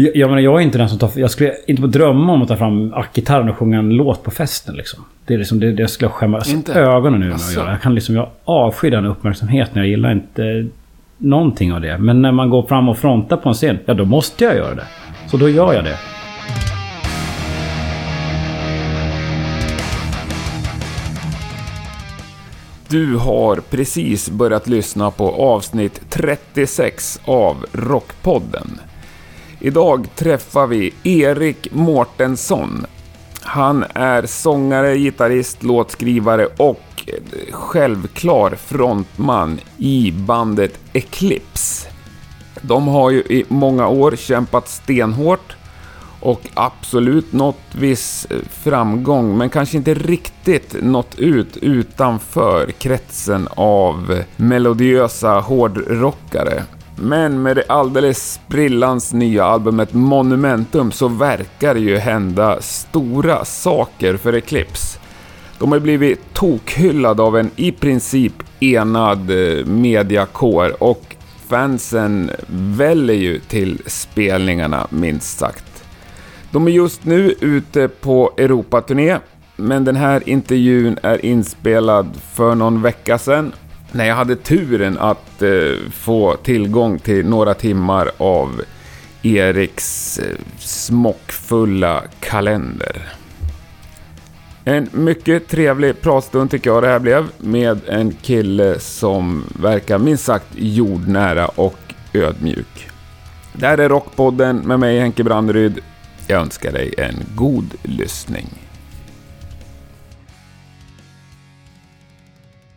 Jag, jag menar, jag är inte den som tar... Jag skulle inte på drömma om att ta fram ackgitarren och sjunga en låt på festen liksom. Det är liksom, det, det skulle jag skämmas Inte? ögonen ur Asså. göra. Jag kan liksom, jag avskyr den uppmärksamheten. Jag gillar inte någonting av det. Men när man går fram och frontar på en scen, ja då måste jag göra det. Så då gör jag det. Du har precis börjat lyssna på avsnitt 36 av Rockpodden. Idag träffar vi Erik Mårtensson. Han är sångare, gitarrist, låtskrivare och eh, självklar frontman i bandet Eclipse. De har ju i många år kämpat stenhårt och absolut nått viss eh, framgång, men kanske inte riktigt nått ut utanför kretsen av melodiösa hårdrockare. Men med det alldeles sprillans nya albumet Monumentum så verkar det ju hända stora saker för Eclipse. De har blivit tokhyllade av en i princip enad eh, mediakår och fansen väller ju till spelningarna minst sagt. De är just nu ute på Europaturné, men den här intervjun är inspelad för någon vecka sedan när jag hade turen att eh, få tillgång till några timmar av Eriks eh, smockfulla kalender. En mycket trevlig pratstund tycker jag det här blev med en kille som verkar minst sagt jordnära och ödmjuk. Det här är Rockpodden med mig Henke Branderyd. Jag önskar dig en god lyssning.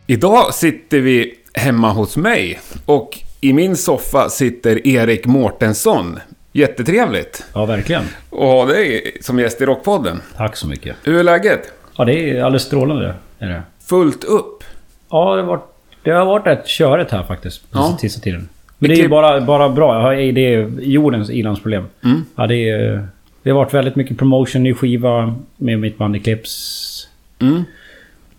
Idag sitter vi hemma hos mig och i min soffa sitter Erik Mårtensson. Jättetrevligt Ja, verkligen. att ha dig som gäst i Rockpodden. Tack så mycket. Hur är läget? Ja, det är alldeles strålande. Är det. Fullt upp? Ja, det har varit, det har varit rätt körigt här faktiskt. På Ja. sista tiden. Men det är ju bara, bara bra. Det är jordens ilandsproblem. Mm. Ja, det, är, det har varit väldigt mycket promotion, ny skiva med mitt band Eclipse. Mm.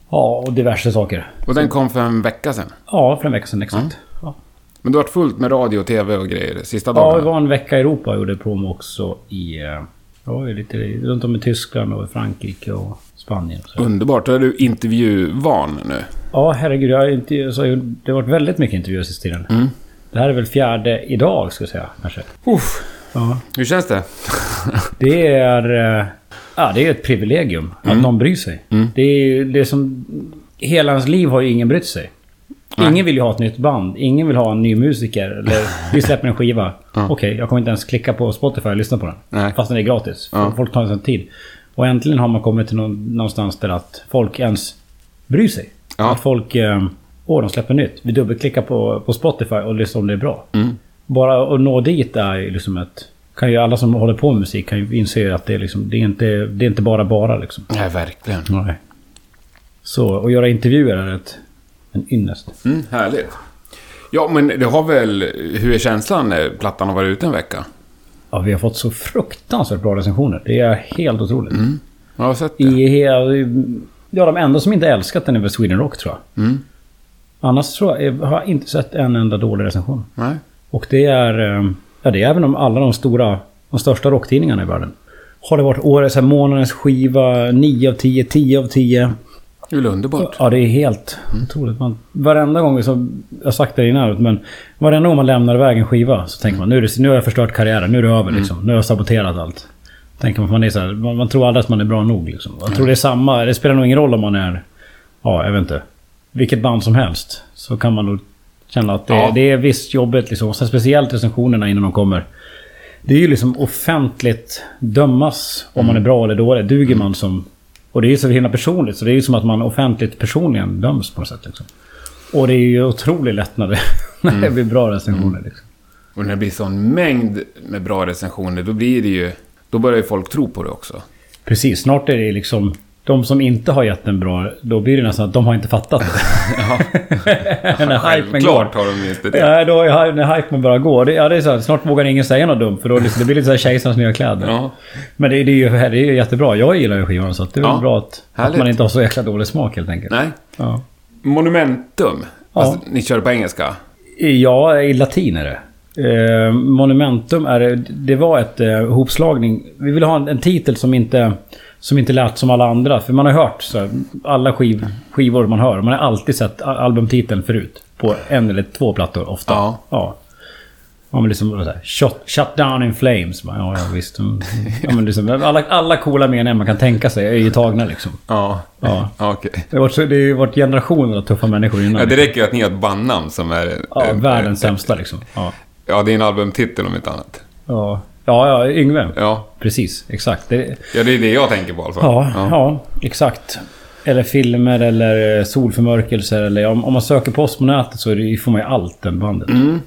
Ja, och diverse saker. Och den kom för en vecka sedan. Ja, för en vecka sedan exakt. Ja, Men du har varit fullt med radio, tv och grejer sista ja dagarna? vi var en vecka i Europa och gjorde promo också i... eh, Ja, lite runt om i Tyskland och i Frankrike och Spanien. och Så. Underbart. Då är du intervjuvan nu. Ja, herregud. Jag har inte, så, det har varit väldigt mycket intervjuer sista tiden. Mm. Det här är väl fjärde idag, ska jag säga. Kanske. Uff. Ja. Hur känns det? Det är... Ja, det är ett privilegium att någon bryr sig. Mm. Det är ju det som... Hela ens liv har ju ingen brytt sig. Nej. Ingen vill ju ha ett nytt band. Ingen vill ha en ny musiker. Eller vi släpper en skiva. Ja. Okej, jag kommer inte ens klicka på Spotify och lyssna på den. Nej. Fast den är gratis. Ja. Folk tar en sån tid. Och äntligen har man kommit till någon, någonstans där att folk ens bryr sig. Ja. Att folk... Eh, Åh, de släpper nytt. Vi dubbelklickar på, på Spotify och lyssnar om det är bra. Mm. Bara att nå dit är ju liksom ett... Kan ju alla som håller på med musik kan ju inse att det är liksom... Det är inte, det är inte bara bara liksom. Nej, verkligen. Nej. Så, att göra intervjuer är ett, en ynnest. Mm, härligt. Ja, men det har väl... Hur är känslan när plattan har varit ute en vecka? Ja, vi har fått så fruktansvärt bra recensioner. Det är helt otroligt. Mm. Jag har sett det. I. Ja, de enda som inte älskat den är väl Sweden Rock tror jag. Mm. Annars tror jag, jag har inte sett en enda dålig recension. Nej. Och det är... Ja, det är även om alla de stora... De största rocktidningarna i världen. Har det varit årets, månadens skiva, 9 av 10, 10 av 10. Det är väl underbart? Ja, det är helt otroligt. Man, varenda gång, som jag har sagt det innan, men varenda gång man lämnar iväg en skiva så tänker man nu, är det, nu har jag förstört karriären, nu är det över liksom. Nu har jag saboterat allt. Tänker man, man, är så här, man, man tror aldrig att man är bra nog liksom. Jag tror det är samma, det spelar nog ingen roll om man är, ja jag vet inte, vilket band som helst. Så kan man nog känna att det, Ja. det är visst jobbigt liksom. Och sen speciellt recensionerna innan de kommer. Det är ju liksom offentligt dömas om man är bra eller dålig. Duger man som... Och det är ju så himla personligt. Så det är ju som att man offentligt personligen döms på något sätt. Liksom. Och det är ju otroligt lättnad när det blir bra recensioner. Liksom. Och när det blir sån mängd med bra recensioner, då blir det ju... Då börjar ju folk tro på det också. Precis, snart är det liksom... De som inte har gett en bra, då blir det nästan att de har inte fattat det. Ja, när hypen går. självklart har de inte det. Ja, då är, när hypen bara går. Det, ja, det är så här, snart vågar ingen säga något dumt för då liksom, det blir lite såhär kejsarens nya kläder. Ja. Men det, det, är ju, det är ju jättebra. Jag gillar ju skivan så att det är Ja, bra att, att man inte har så jäkla dålig smak helt enkelt. Nej. Ja. Monumentum. Alltså, ni kör på engelska? ja, i latin är det. Eh, Monumentum är det- det var ett eh, hopslagning. Vi ville ha en, en titel som inte, som inte lät som alla andra. För man har hört så här, alla skiv, skivor man hör. Man har alltid sett al- albumtiteln förut. På en eller två plattor ofta. Ja. ja. Ja men liksom så här, shut, shut down in flames. Ja, ja visst. Mm. Ja, men liksom, alla, alla coola meningar man kan tänka sig är ju tagna liksom. Ja. Ja. Okej. Det har varit, så- det har varit generationer av tuffa människor innan. Ja, det räcker ju att ni har ett bandnamn som är... ja, eh, världens eh, sämsta liksom. Ja. Ja, det är en albumtitel om inte annat. Ja, ja, ja Yngve. Ja, Precis, exakt. Det, ja det är det jag tänker på i alla fall. ja, ja. exakt. Eller filmer eller eh, solförmörkelser eller ja, om man söker på oss på nätet så det, får man ju allt den bandet. Mm.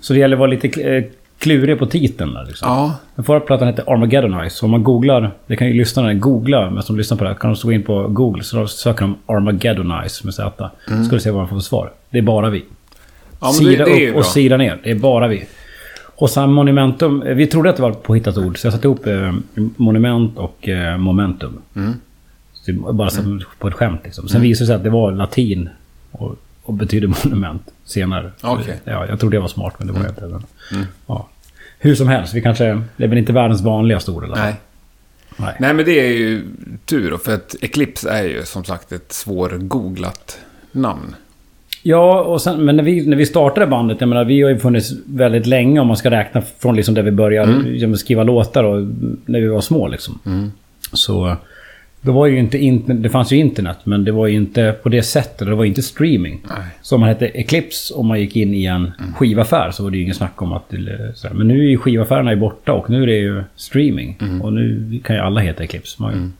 Så det gäller att vara lite eh, klurig på titeln där liksom. Ja. Den förra plattan heter Armageddonize. Så om man googlar, det kan ju lyssnarna googla, men som lyssnar på det här, kan de slå in på Google så söker de Armageddonize med Z. Mm. Ska du se vad man får för svar. Det är bara vi. Ja, det, sida det ju upp bra. och sida ner. Det är bara vi. Och sen Monumentum. Vi trodde att det var ett påhittat ord, så jag satte ihop eh, Monument och eh, Momentum. Mm. Så bara som på ett skämt liksom. Sen visade det sig att det var latin och, och betydde monument senare. Okej. Ja, jag trodde det var smart, men det var jag inte. Men, ja. Hur som helst, vi kanske... Det är väl inte världens vanligaste ord fall. Nej. Nej. Nej, men det är ju tur då, för att Eclipse är ju som sagt ett svårgooglat namn. Ja, och sen, men när vi, när vi startade bandet, jag menar vi har ju funnits väldigt länge om man ska räkna från liksom där vi började liksom, skriva låtar och när vi var små liksom. Så då var ju inte internet, det fanns ju internet men det var ju inte på det sättet, det var inte streaming. Nej. Så om man hette Eclipse och man gick in i en skivaffär så var det ju ingen snack om att... det-. Men nu är ju skivaffärerna borta och nu är det ju streaming. Och nu kan ju alla heta Eclipse. Man,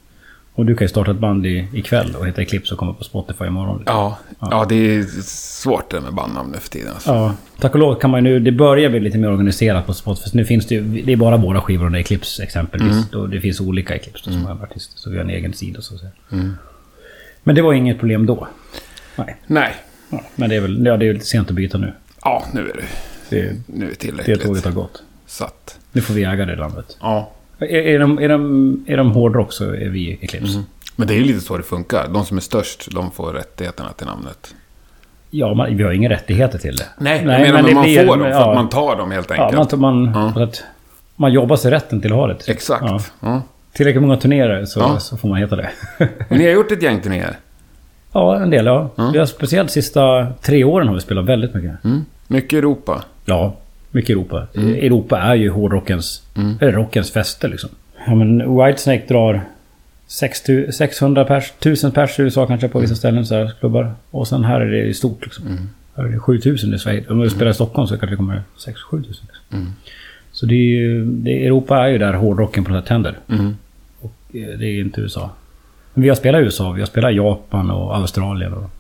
Och du kan ju starta ett band i, ikväll och heta Eclipse och komma på Spotify imorgon. Ja, ja. det är svårt det där med bandnamn nu för tiden. Alltså. Ja, tack och lov kan man ju nu... Det börjar bli lite mer organiserat på Spotify. Nu finns det ju... Det är bara våra skivor under Eclipse exempelvis. Och det finns olika Eclipse som är artister. Så vi har en egen sida så att säga. Men det var inget problem då. Nej. Nej. Ja, men det är väl... Ja, det är lite sent att byta nu. Ja, nu är det, Det, nu är det det tillräckligt. tåget har gått. Satt. Nu får vi äga det landet. Ja. Är, är, de, är, de, är de hårdrock så är vi Eclipse. Men det är ju lite så det funkar. De som är störst, de får rättigheterna till namnet. Ja, man, vi har inga rättigheter till det. Nej, jag menar men det man blir- får dem för ja, att man tar dem helt Ja, enkelt. man, tar- man, Ja. att man jobbar sig rätten till att ha det. Exakt. Ja. Ja. Tillräckligt många turnéer så, Ja. så får man heta det. Men ni har gjort ett gäng turnéer. ja, en del ja. Ja. Vi har speciellt sista tre åren har vi spelat väldigt mycket. Mm. Mycket Europa. Ja, mycket Europa. Mm. Europa är ju hårdrockens, eller rockens fäste liksom. Ja men Whitesnake drar 600 600 pers, 1000 pers i USA kanske på Mm. vissa ställen så här, klubbar. Och sen här är det ju stort liksom. Här är det 7000 i Sverige. Om vi spelar i Stockholm så kanske det kommer 6-7 tusen. Liksom. Mm. Så det är ju, det, Europa är ju där hårdrocken på något sätt händer. Mm. Och eh, det är inte USA. Men vi har spelat i USA, vi har spelat i Japan och Australien. Och...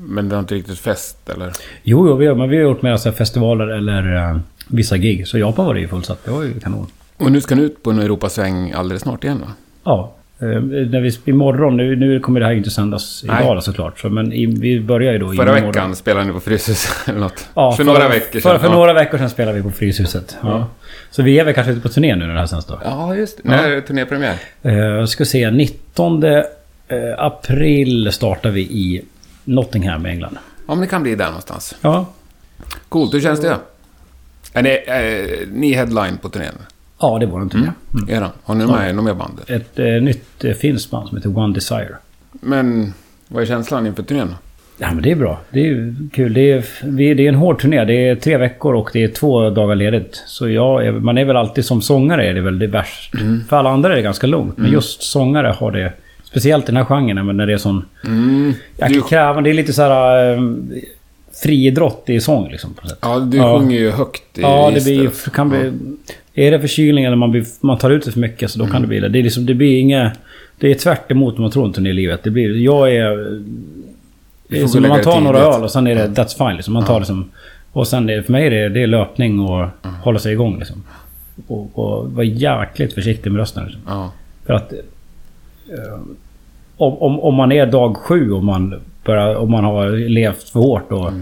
Men det har inte riktigt fest, eller? Jo, jo vi har, men vi har gjort här festivaler eller eh, vissa gig. Så Japan var det ju fullsatt. Det var ju kanon. Och nu ska ni ut på en Europasväng alldeles snart igen, va? Ja. Eh, när vi, imorgon, nu, nu kommer det här inte sändas Nej. idag såklart. Så, men i, vi börjar ju då Förra imorgon. veckan spelade ni på Fryshuset eller något. Ja, för, några veckor sedan. För, för ja. några veckor sedan spelade vi på Fryshuset. Ja. Så vi är väl kanske ute på turné nu när det här sänds då. Ja, just det. När är det turnépremiär? Eh, Jag ska se, 19 eh, april startar vi i Nottingham i England. Ja, men det kan bli där någonstans. Ja, Coolt, hur känns det? Är ni, är ni headline på turnén? ja det var en turné. Mm. Eran? Har ni med något mer band? Ett eh, nytt eh, finskt band som heter One Desire. Men vad är känslan inför turnén? Ja men det är bra. Det är kul. Det är, det är en hård turné. Det är tre veckor och det är två dagar ledigt. Så jag man är väl alltid som sångare är det väl det värst. För alla andra är det ganska lugnt. Men just sångare har det... Speciellt i den här genren men när det är sån... Mm. Du, krävande. Det är lite så här... eh, friidrott i sång liksom. På sätt. ja, du Ja. sjunger ju högt i Ja, det blir, kan bli... Är det förkylning eller man, blir, man tar ut det för mycket så då kan det bli det. Det, är liksom, det blir inget... Det är tvärt emot vad man tror inte i livet. Det blir... Jag är... Det är som man tar några öl och sen är det that's fine liksom. Man tar liksom... Och sen är det, för mig är det, det är löpning och hålla sig igång liksom. Och, och vara jäkligt försiktig med rösten liksom. För att... eh, om, om, om man är dag sju och man, börjar, om man har levt för hårt då...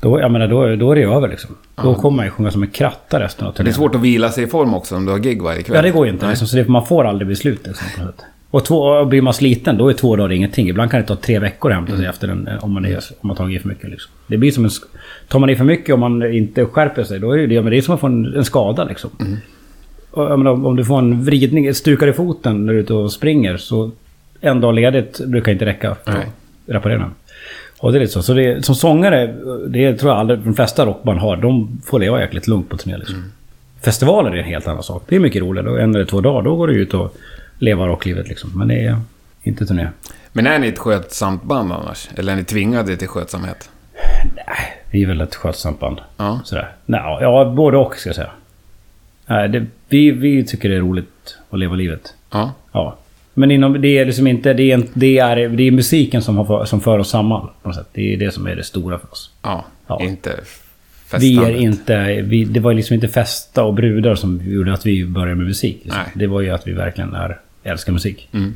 Då, jag menar, då, då är det över liksom. Då kommer man ju sjunga som en kratta resten av Det är turnén. svårt att vila sig i form också om du har gig varje kväll. Ja, det går ju inte. Liksom, så det, man får aldrig bli slut liksom. Och två, blir man sliten då är två dagar ingenting. Ibland kan det ta tre veckor att hämta sig efter en, om man, är, om man tagit i för mycket. Liksom. Det blir som en... Tar man i för mycket om man inte skärper sig, då är det, men det är som att få en, en skada liksom. Och, jag menar, om du får en vridning, stukar i foten när du är ute och springer, så en dag ledigt brukar inte räcka för Nej. att reparera den. Och det är lite så. Så det, som sångare, det tror jag aldrig de flesta rockband har, de får leva jäkligt lugnt på turné liksom. Festivaler är en helt annan sak. Det är mycket roligare. En eller två dagar, då går du ut och lever rocklivet liksom. Men det är inte turné. Men är ni ett skötsamt band annars? Eller är ni tvingade till skötsamhet? Vi är väl ett skötsamt band. Ja. Sådär. Nej, ja, både och ska jag säga. Nej, det, vi, vi tycker det är roligt att leva livet. Ja. Ja. Men inom, det är liksom inte... Det är, det är, det är musiken som, har, som för oss samman. På något sätt. Det är det som är det stora för oss. Ja. Ja. Inte Vi är festandet. inte... Vi, det var liksom inte festa och brudar som gjorde att vi började med musik. Liksom. Nej. Det var ju att vi verkligen är, älskar musik. Mm.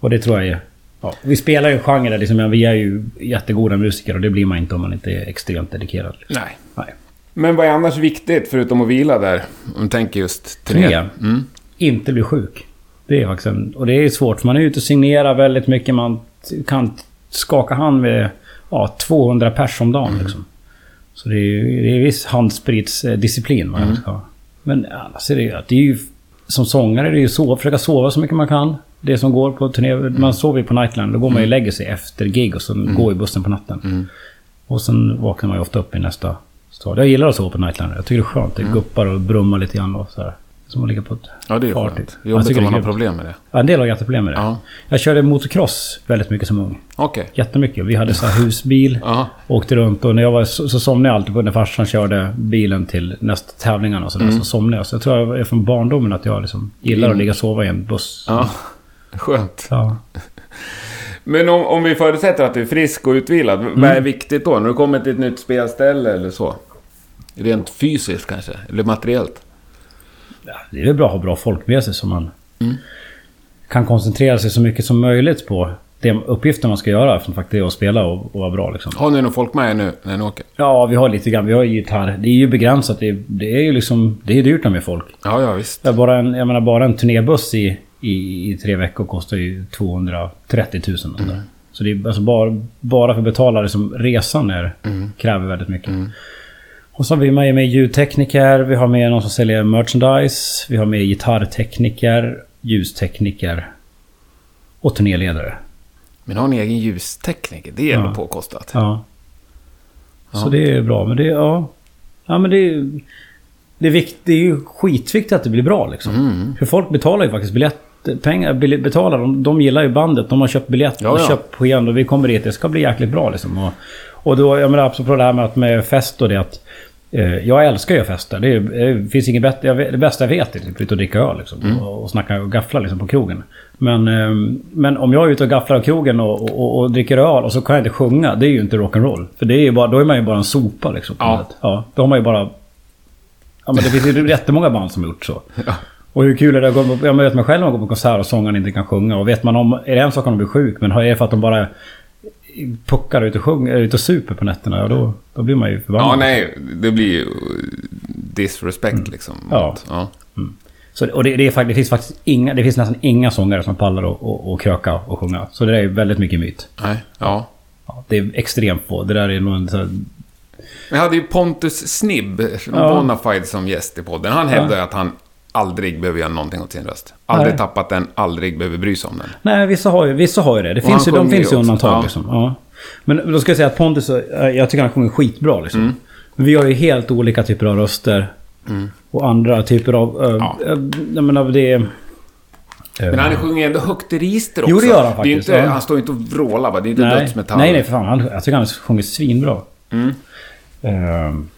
Och det tror jag är... Ja, vi spelar ju en genre där liksom, vi är ju jättegoda musiker och det blir man inte om man inte är extremt dedikerad. Liksom. Nej. Nej. Men vad är annars viktigt förutom att vila där? Om du tänker just turné. Turné? Mm. Inte bli sjuk. Det är faktiskt en, Och det är svårt för man är ute och signerar väldigt mycket. Man kan skaka hand med ja, 200 pers om dagen liksom. Så det är ju det är viss handspritsdisciplin man ska ha. Men annars är det ju... Det är ju som sångare är det ju så, försöka sova så mycket man kan. Det som går på turné. Man sover ju på Nightland. Då går man ju och lägger sig efter gig och sen går i bussen på natten. Och sen vaknar man ju ofta upp i nästa stad. Jag gillar att sova på Nightland. Jag tycker det är skönt. Det guppar och brummar lite grann och så här. Som att ligga på ett Ja, det är fartyg. skönt. Jag Jobbigt tycker om man har problem med det. Ja, en del har jätteproblem med det. Ja. Jag körde motocross väldigt mycket som ung. Okej. Jättemycket. Vi hade så här husbil. Ja. Åkte runt och när jag var så, så somnade jag alltid på när farsan körde bilen till nästa tävlingarna och sådär. Mm. Så somnade jag. Så jag tror jag är från barndomen att jag liksom gillar att ligga och sova i en buss. Ja. Skönt. Ja. Men om, om vi förutsätter att du är frisk och utvilad, vad Mm. är viktigt då? När du kommer till ett nytt spelställe eller så? Rent fysiskt kanske? Eller materiellt? Ja, det är väl bra att ha bra folk med sig så man Mm. kan koncentrera sig så mycket som möjligt på de uppgifter man ska göra. Som faktiskt är att spela och, och vara bra liksom. Har ni någon folk med er nu när ni åker? Ja, vi har lite grann. Vi har gitarr. Det är ju begränsat. Det är, det är ju liksom... Det är dyrt med folk. Ja, ja visst. Bara en, jag menar bara en turnébuss i, i, i tre veckor kostar ju 230 000. Mm. Så det är alltså bara, bara för att betala liksom resan är, kräver väldigt mycket. Och så har vi med, med ljudtekniker, vi har med någon som säljer merchandise, vi har med gitarrtekniker, ljustekniker och turnéledare. Men har ni egen ljustekniker? Det är ändå Ja. påkostat. Ja. Ja. Så det är bra, men det, ja. Ja men det. Det är, vikt, det är ju skitviktigt att det blir bra liksom. Mm. För folk betalar ju faktiskt biljett... Pengar betalar, de, de gillar ju bandet. De har köpt biljett Ja, och ja. köpt program och vi kommer dit. Det ska bli jäkligt bra liksom. Och, och då, jag menar apropå det här med, att med fest och det att... Eh, jag älskar ju att festa. Det, är, det finns inget bättre... Vet, det bästa jag vet är typ ut och dricka öl liksom. Mm. Och, och snacka och gaffla liksom på krogen. Men, eh, men om jag är ute och gafflar på krogen och, och, och dricker öl och så kan jag inte sjunga. Det är ju inte rock'n'roll. För det är ju bara, då är man ju bara en sopa liksom. Ja. ja. Då har man ju bara... Ja men det finns ju jättemånga band som har gjort så. Ja. Och hur kul är det att gå på, jag vet mig själv när man går på konsert och sångaren inte kan sjunga. Och vet man om, är det en sak om de blir sjuk, men är det för att de bara puckar ut och sjunger, ut och super på nätterna, ja då, då blir man ju förbannad. Ja, nej. Det blir ju disrespect liksom. Mm. Ja. mot- ja. Så, och det, det, är, det, finns faktiskt inga, det finns nästan inga sångare som pallar att och, och kröka och sjunga. Så det där är väldigt mycket myt. Nej. Ja. Ja, det är extremt få. Det där är nog en så här, Vi hade ju Pontus Snibb, Ja. Bonafide, som gäst i podden. Han hävdar ju att han aldrig behöver göra någonting åt sin röst. Aldrig Nej. tappat den, aldrig behöver bry sig om den. Nej, vissa har ju, vissa har ju det. det finns ju, de finns ju undantag Ja. liksom. Ja. Men då ska jag säga att Pontus, eh, jag tycker han sjunger skitbra liksom. Mm. Men vi har ju helt olika typer av röster. Och andra typer av... äh, Ja. äh, jag menar det... är- Men han sjunger ändå högt i register också. Jo, det gör han faktiskt, inte. Han står ju inte och vrålar va? Det är inte nej, dödsmetall. nej, nej för fan. Han, jag tycker han sjunger svinbra. Mm. Ehm,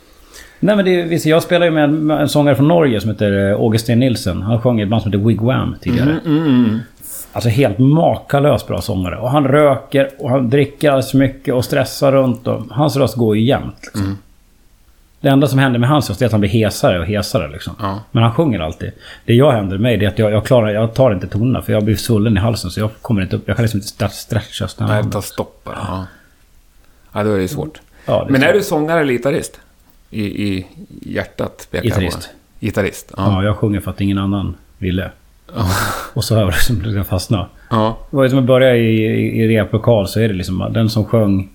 nej men det, är- visst, jag spelar ju med en, sångare från Norge som heter eh, Augustin Nilsen. Han sjöng i ett band som heter Wigwam tidigare. Mm, mm. Alltså helt makalöst bra sångare. Och han röker och han dricker alldeles för mycket och stressar runt. Och hans röst går ju jämnt. Liksom. Mm. Det enda som händer med hans röst är att han blir hesare och hesare. Liksom. Ja. Men han sjunger alltid. Det jag händer med mig det är att jag, jag, klarar, jag tar inte tonerna för jag blir svullen i halsen. Så jag kommer inte upp. Jag kan liksom inte stre- stretcha Nej, ta bara. Ja. ja, då är det svårt. Ja, det Men är är du sångare eller gitarrist? I, i hjärtat pekar Gitarrist. det. Gitarrist, ja. Ja, jag sjunger för att ingen annan ville. Och så har jag liksom liksom fastnat. Ja. Det var ju som att börja i, i, i replokal så är det liksom den som sjöng...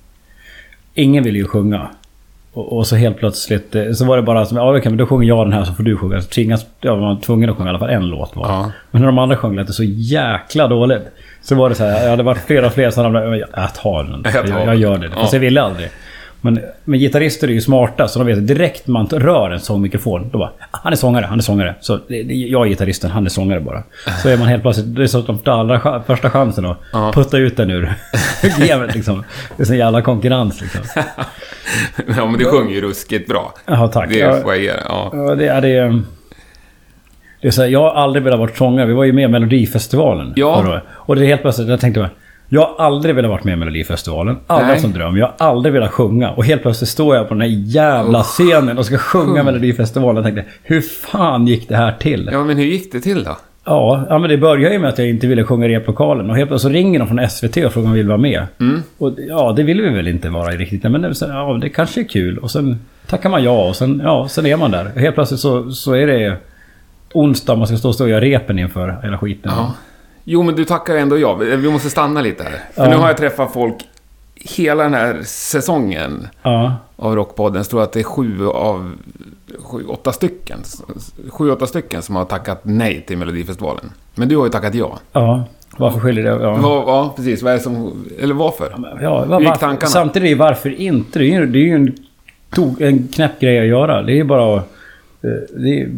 Ingen vill ju sjunga. Och, och så helt plötsligt eh, så var det bara som, ja okej men då sjunger jag den här så får du sjunga. Så tvingas, ja man var tvungen att sjunga i alla fall en låt var. Ja. Men när de andra sjöng lät det så jäkla dåligt. Så var det så här, jag hade varit flera och flera som ramlade, jag, tar den. Jag Jag, gör det. Fast Ja. jag ville aldrig. Men, men gitarrister är ju smarta så de vet direkt man rör en sångmikrofon då bara "Ah, Han är sångare, han är sångare. Så det, det, jag är gitarristen, han är sångare bara. Så är man helt plötsligt... Det är så att de tar allra första chansen att Ja. putta ut den ur gamet liksom. Det är så jävla konkurrens liksom. ja, men du sjunger ju ruskigt bra. Jaha tack. Det Ja, får jag ge. Ja. Ja, det är det... Det är så här, jag har aldrig velat vara sångare. Vi var ju med i Melodifestivalen Ja. Och det är helt plötsligt, jag tänkte bara, jag har aldrig velat vara med i Melodifestivalen. Aldrig haft som dröm. Jag har aldrig velat sjunga. Och helt plötsligt står jag på den här jävla scenen och ska sjunga Melodifestivalen. Och tänkte, hur fan gick det här till? ja, men hur gick det till då? Ja, ja men det började ju med att jag inte ville sjunga i replokalen. Och helt plötsligt så ringer de från SVT och frågar om jag vill vara med. Mm. Och ja, det vill vi väl inte vara riktigt. Men så- ja, det kanske är kul. Och sen tackar man ja och sen, ja, sen är man där. Och helt plötsligt så, så är det onsdag man ska stå och göra repen inför hela skiten. Ja. Jo, men du tackar ändå ja. Vi måste stanna lite här. För Ja. nu har jag träffat folk hela den här säsongen Ja. av Rockpodden. Jag tror att det är sju av... Sju, åtta stycken. Sju, åtta stycken som har tackat nej till Melodifestivalen. Men du har ju tackat ja. ja. Varför skiljer det? Ja. Vad, ja, precis. Vad är det som... Eller varför? Ja, var, gick tankarna? samtidigt varför inte? Det är ju, det är ju en, tog, en knäpp grej att göra. Det är ju bara... eh, Det är,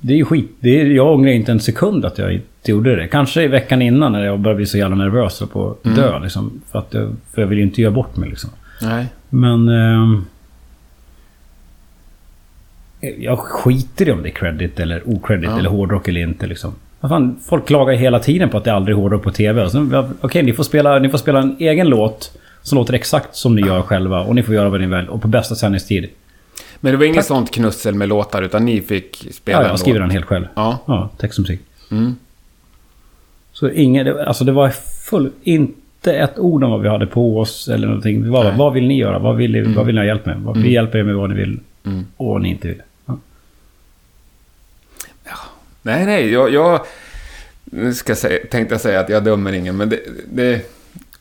det är ju skit. Det är, jag ångrar inte en sekund att jag gjorde det. Kanske i veckan innan när jag började bli så jävla nervös och på att dö. Liksom, för, att jag, för jag vill ju inte göra bort mig liksom. Nej. Men... ehm, jag skiter i om det är credit eller ocredit Ja. eller hårdrock eller inte liksom. Fan, folk klagar hela tiden på att det aldrig är hårdrock på TV. Ja, Okej, ni, får spela, ni får spela en egen låt som låter exakt som ni gör själva. Och ni får göra vad ni vill. Och på bästa sändningstid. Men det var inget sånt knussel med låtar, utan ni fick spela Ja, en jag skriver låt. den helt själv. Ja. Ja, text och musik. Mm. Så ingen, alltså det var full, inte ett ord om vad vi hade på oss eller någonting. Det var bara, vad vill ni göra? Vad vill, ni, vad vill ni ha hjälp med? Vad, Vi hjälper er med vad ni vill Mm. och vad ni inte vill. Ja. Nej, nej, jag... jag ska säga, tänkte jag säga att jag dömer ingen, men det, det,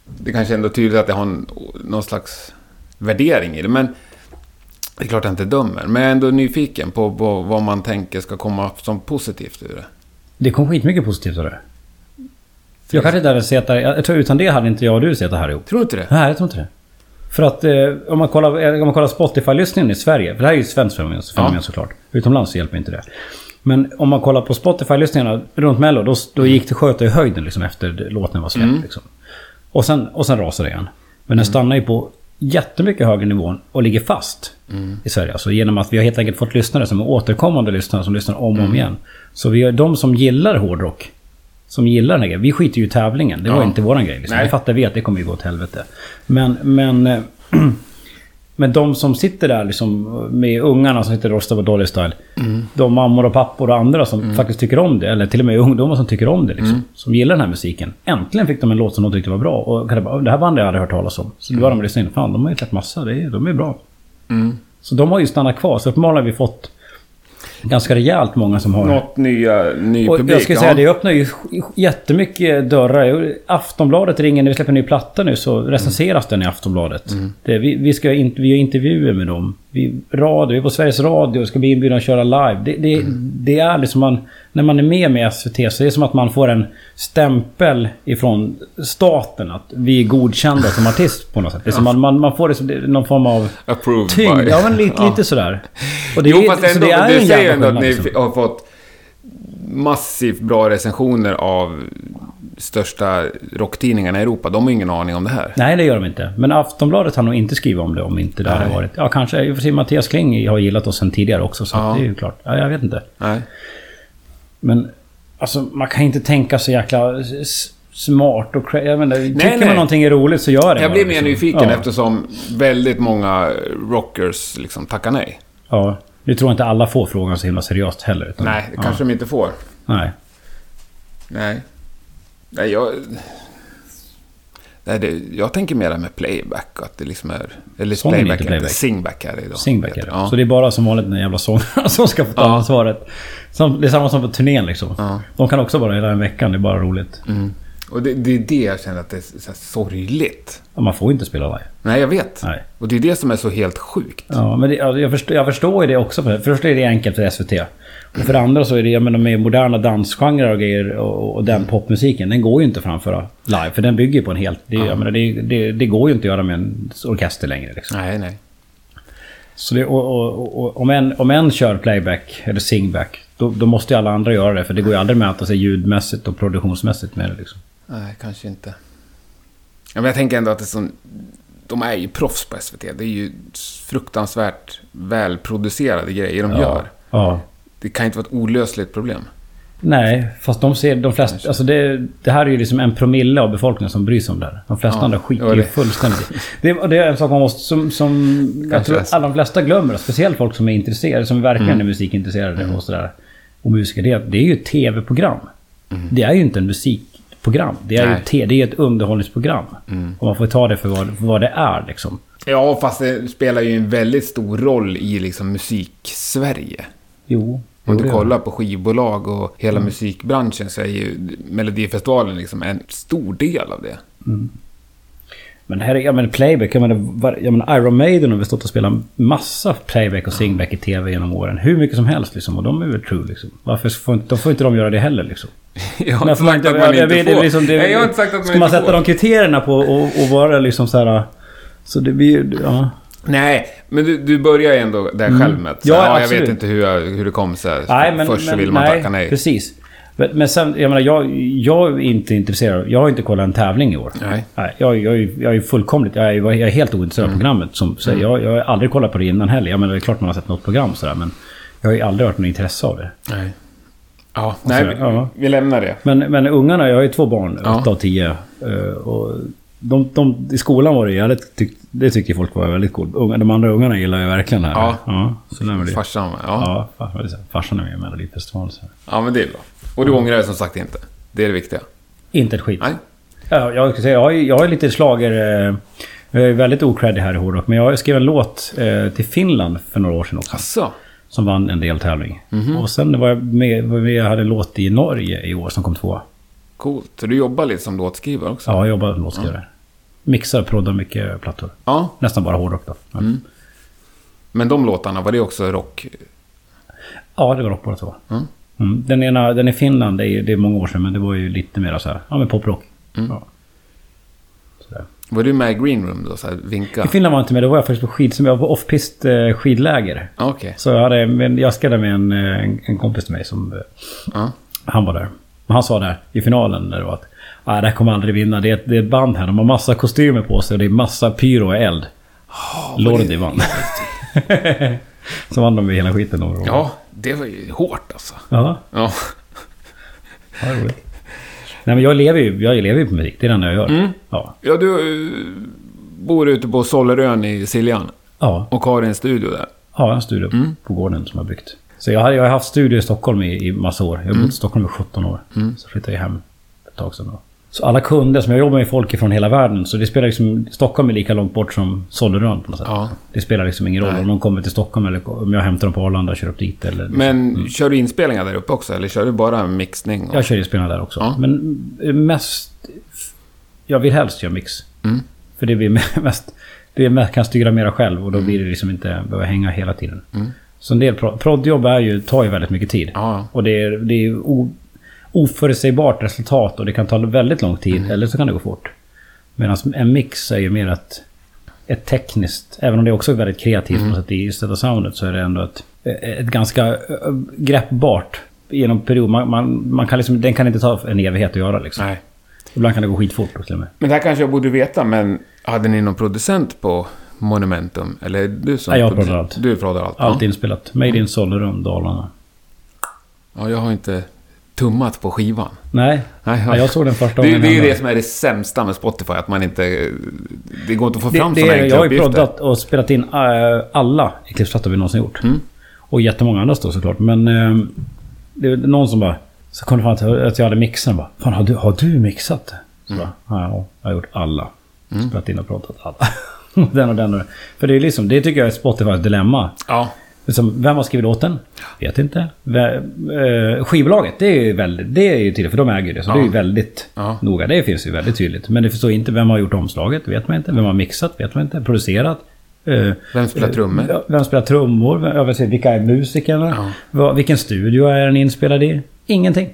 det kanske ändå är tydligt att jag har en, någon slags värdering i det. Men det är klart jag inte dömer. Men jag är ändå nyfiken på, på vad man tänker ska komma som positivt ur det. Det kom skitmycket positivt av det. Jag kanske inte hade sett det. Jag tror utan det hade inte jag och du sett det här ihop. Tror du inte det? Nej, jag tror inte det. För att eh, om man kollar, eh, om man kollar Spotify-lyssningen i Sverige. För det här är ju svenskt fenomen, Ja. såklart. Utomlands så hjälper inte det. Men om man kollar på Spotify-lyssningarna runt Mello. Då, då gick det sköt i höjden liksom efter låten var släppt. Mm. Liksom. Och, sen, och sen rasade det igen. Men den stannar ju på jättemycket högre nivån och ligger fast Mm. i Sverige. Alltså genom att vi har helt enkelt fått lyssnare som är återkommande lyssnare som lyssnar om och Mm. om igen. Så vi har de som gillar hårdrock. Som gillar den här grejen. Vi skiter ju i tävlingen. Det var Ja. inte våran grej. Liksom. Nej. Vi fattar vi att det kommer ju gå åt helvete. Men, men... eh, Men de som sitter där liksom med ungarna som sitter och rostar på Dolly Style. Mm. De mammor och pappor och andra som faktiskt tycker om det. Eller till och med ungdomar som tycker om det. Liksom, Mm. Som gillar den här musiken. Äntligen fick de en låt som de tyckte var bra. Och det, bara, det här bandet har jag aldrig hört talas om. Så då var de och lyssnade in. Fan, de har ju släppt massa. Det är, de är bra. Mm. Så de har ju stannat kvar. Så uppenbarligen har vi fått ganska rejält många som har... Något nya, ny Och publik? jag skulle säga det öppnar ju jättemycket dörrar. Aftonbladet ringer när vi släpper en ny platta nu så recenseras den i Aftonbladet. Det, vi, vi, ska in, vi gör intervjuer med dem. Vi, radio, vi är på Sveriges Radio och ska bli inbjudna att köra live. Det, det, det är liksom man... När man är med med SVT så det är som att man får en stämpel ifrån staten att vi är godkända som artist på något sätt. Det är som man, man, man får det som det- någon form av Approved tyngd. by. Ja men lite, lite sådär. Och det, jo, fast så ändå, det är du säger ändå att ni liksom. har fått massivt bra recensioner av största rocktidningarna i Europa. De har ingen aning om det här. Nej, det gör de inte. Men Aftonbladet har nog inte skrivit om det om inte det hade Nej. varit... Ja, kanske. I och för sig Mattias Kling har gillat oss sen tidigare också, så Ja. det är ju klart. Ja, jag vet inte. Nej. Men alltså, man kan inte tänka så jäkla smart och... cra- Jag menar, tycker nej. man någonting är roligt så gör det Jag blir mer liksom. nyfiken ja. eftersom väldigt många rockers liksom tackar nej. Ja. Nu tror jag inte alla får frågan så himla seriöst heller. Utan, Nej, det ja. kanske de inte får. Nej. Nej. Nej, jag... Nej, det, jag tänker mera med playback. Att det liksom är... Eller Sång är inte playback, playback. Singback är det idag. Singback är det. Ja. Så det är bara som vanligt den jävla sångarna som ska få ta Ja. ansvaret. Som, det är samma som på turnén liksom. Ja. De kan också vara hela den veckan, det är bara roligt. Mm. Och det, det är det jag känner att det är så här sorgligt. Ja, Man får ju inte spela live. Nej, jag vet. Nej. Och det är det som är så helt sjukt. Ja, men det, ja, jag, förstår, jag förstår ju det också. För det första är det enkelt för SVT. Och för det andra så är det, jag menar med moderna dansgenrer och grejer och, och den popmusiken, den går ju inte att framföra live. För den bygger på en helt... Det, jag menar, det, det, det går ju inte att göra med en orkester längre liksom. Nej, nej. Så det, och, och, och, om, en, om en kör playback eller singback, då, då måste ju alla andra göra det. För det går ju aldrig att mäta sig ljudmässigt och produktionsmässigt med det liksom. Nej, kanske inte. Ja, men jag tänker ändå att det är sån... De är ju proffs på SVT. Det är ju fruktansvärt välproducerade grejer de gör. Ja. Det kan inte vara ett olösligt problem. Nej, fast de ser de flesta... Alltså det, det här är ju liksom en promille av befolkningen som bryr sig om det här. De flesta Ja, andra skiter ju fullständigt det. är- Det är en sak man måste... Som, som jag tror alla de flesta glömmer. Speciellt folk som är intresserade, som verkligen Mm. är musikintresserade och sådär. Och musiker. Det, är- det är ju ett tv-program. Det är ju inte en musikprogram. Det är ju Mm. Nej. ett, te- det är ett underhållningsprogram. Mm. Och man får ta det för vad, för vad det är liksom. Ja, fast det spelar ju en väldigt stor roll i liksom musik-Sverige. Jo. Om du kollar på skivbolag och hela musikbranschen så är ju Melodifestivalen liksom en stor del av det. Men här är, jag menar playback, jag menar, jag menar Iron Maiden har väl stått och spelat massa playback och singback i TV genom åren. Hur mycket som helst liksom. Och de är väl true liksom. Varför får inte, då får inte de göra det heller liksom? Jag har inte sagt inte- att man jag- inte får. liksom, det- Nej, jag har inte sagt att man Ska man sätta får. de kriterierna på och, och vara liksom så här... Så det blir ju... Ja. Nej, men du, du börjar ju ändå där själv med att Ja, ja, ja, jag vet inte hur, jag, hur det kom så här. Nej, men, Först så men, vill man nej, tacka nej. Precis. Men, men sen, jag menar, jag, jag är inte intresserad. Jag har inte kollat en tävling i år. Nej. Nej, jag, jag, är- jag är fullkomligt... Jag är, jag är helt ointresserad Mm. av programmet. Som, så jag, jag har aldrig kollat på det innan heller. Jag menar, det är klart man har sett något program sådär, men... Jag har ju aldrig varit något intresse av det. Nej. Ja, nej, vi, ja. vi lämnar det. Men, men ungarna, jag har ju två barn, Ja. 8 och 10. eh, Och de, de, I skolan var det det, tyck, det tyckte folk var väldigt coolt. De andra ungarna gillar ju verkligen det här. Ja. ja så det det. Farsan, ja. ja. Ja, far- farsan är med i Melodifestivalen. så- men det är bra. Och du ångrar det som sagt inte. Det är det viktiga. Inte ett skit. Nej. Ja, jag, ska säga, jag, har, ju- jag har ju lite slager eh, Jag är väldigt okreddig här i hårdrock. Men jag skrev en låt eh, till Finland för några år sedan också. Asså? Som vann en deltävling. Mhm. Och sen var jag med, med, jag hade en låt i Norge i år som kom tvåa. Coolt. Så du jobbar lite som låtskrivare också? Ja, jag jobbar som låtskrivare. Mixar och proddar mycket plattor. Ja. Nästan bara hårdrock då. Ja. Mm. Men de låtarna, var det också rock? Ja, det var rock båda två. Mm. Mm. Den ena, den i Finland, det är, det är många år sedan, men det var ju lite mer så här, ja men poprock. Mm. Ja. Sådär. Var du med i Green Room då? Så här, vinka? I Finland var jag inte med, då var jag faktiskt på skid, som jag var på off-pist eh, skidläger. Ja, Okej. Så jag, hade, men jag skrev med en, eh, en, en kompis till mig som, Ja. han var där. Men han sa där i finalen där det var att ah, det här kommer aldrig vinna. Det är, ett, det är ett band här, de har massa kostymer på sig och det är massa pyro och eld. Lordi vann. Så vann de hela skiten då. ja, det var ju hårt alltså. Ja, Ja. ja roligt. Nej men jag lever ju, jag lever ju på musik. Det är det enda jag gör. Mm. Ja. Ja, du eh, bor ute på Sollerön i Siljan Ja, och har en studio där. ja en studio Mm. på gården som jag byggt. Så jag har, jag har haft studio i Stockholm i, i massa år. Jag har bott i Stockholm i 17 år. Mm. Så flyttade jag hem ett tag sedan då. Så alla kunder, som jag jobbar med folk från hela världen. Så det spelar liksom... Stockholm är lika långt bort som Sollerön på något sätt. Ja. Det spelar liksom ingen roll Nej. om de kommer till Stockholm eller om jag hämtar dem på Arlanda och kör upp dit eller... Men kör du inspelningar där uppe också? Eller kör du bara mixning? Och... Mm. Jag kör inspelningar där också. Ja. Men eh, mest... Jag vill helst göra mix. Mm. För det blir mest... Det kan styra mera själv och då blir det liksom inte behöva hänga hela tiden. Mm. Så en del pro- proddjobb är ju, tar ju väldigt mycket tid. Ja. Och det är, det är o, oförutsägbart resultat och det kan ta väldigt lång tid. Mm. Eller så kan det gå fort. Medan en mix är ju mer ett, ett tekniskt... Även om det också är väldigt kreativt Mm. i sätta soundet så är det ändå ett, ett ganska greppbart genom period. Man, man, man kan liksom, den kan inte ta en evighet att göra liksom. Nej. Ibland kan det gå skitfort till och med. Men det här kanske jag borde veta, men hade ni någon producent på Monumentum? Eller är du som... Nej, jag proddar allt. Du proddar allt? Allt inspelat. Made in Sollerum, Dalarna. ja, jag har inte tummat på skivan. Nej, Nej, ja, jag såg den första Det, gången. det är ju det som är det sämsta med Spotify, att man inte... Det går inte att få Det, fram det sådana är, enkla jag har ju proddat och spelat in äh, alla Eclipse-plattor vi någonsin gjort. Mm. Och jättemånga andra då såklart. Men äh, det är någon som bara... Så kom det fram till att jag hade mixen bara Fan, har du, har du mixat det? Så bara, ja, jag har gjort alla. Spelat in och pratat alla. den och den och den. För det är liksom, det tycker jag är Spotifys dilemma. Ja. Liksom, vem har skrivit låten? Vet inte. Eh, skivbolaget, det är ju väldigt, det är ju tydligt, för de äger det. Så det är ju väldigt Ja. noga. Det finns ju väldigt tydligt. Men det förstår inte vem har gjort omslaget, vet man inte. Vem har mixat, vet man inte. Producerat. Eh, Vem spelar trummor? Ja, Vem spelar trummor? Vilka är musikerna? Ja. Vilken studio är den inspelad i? Ingenting.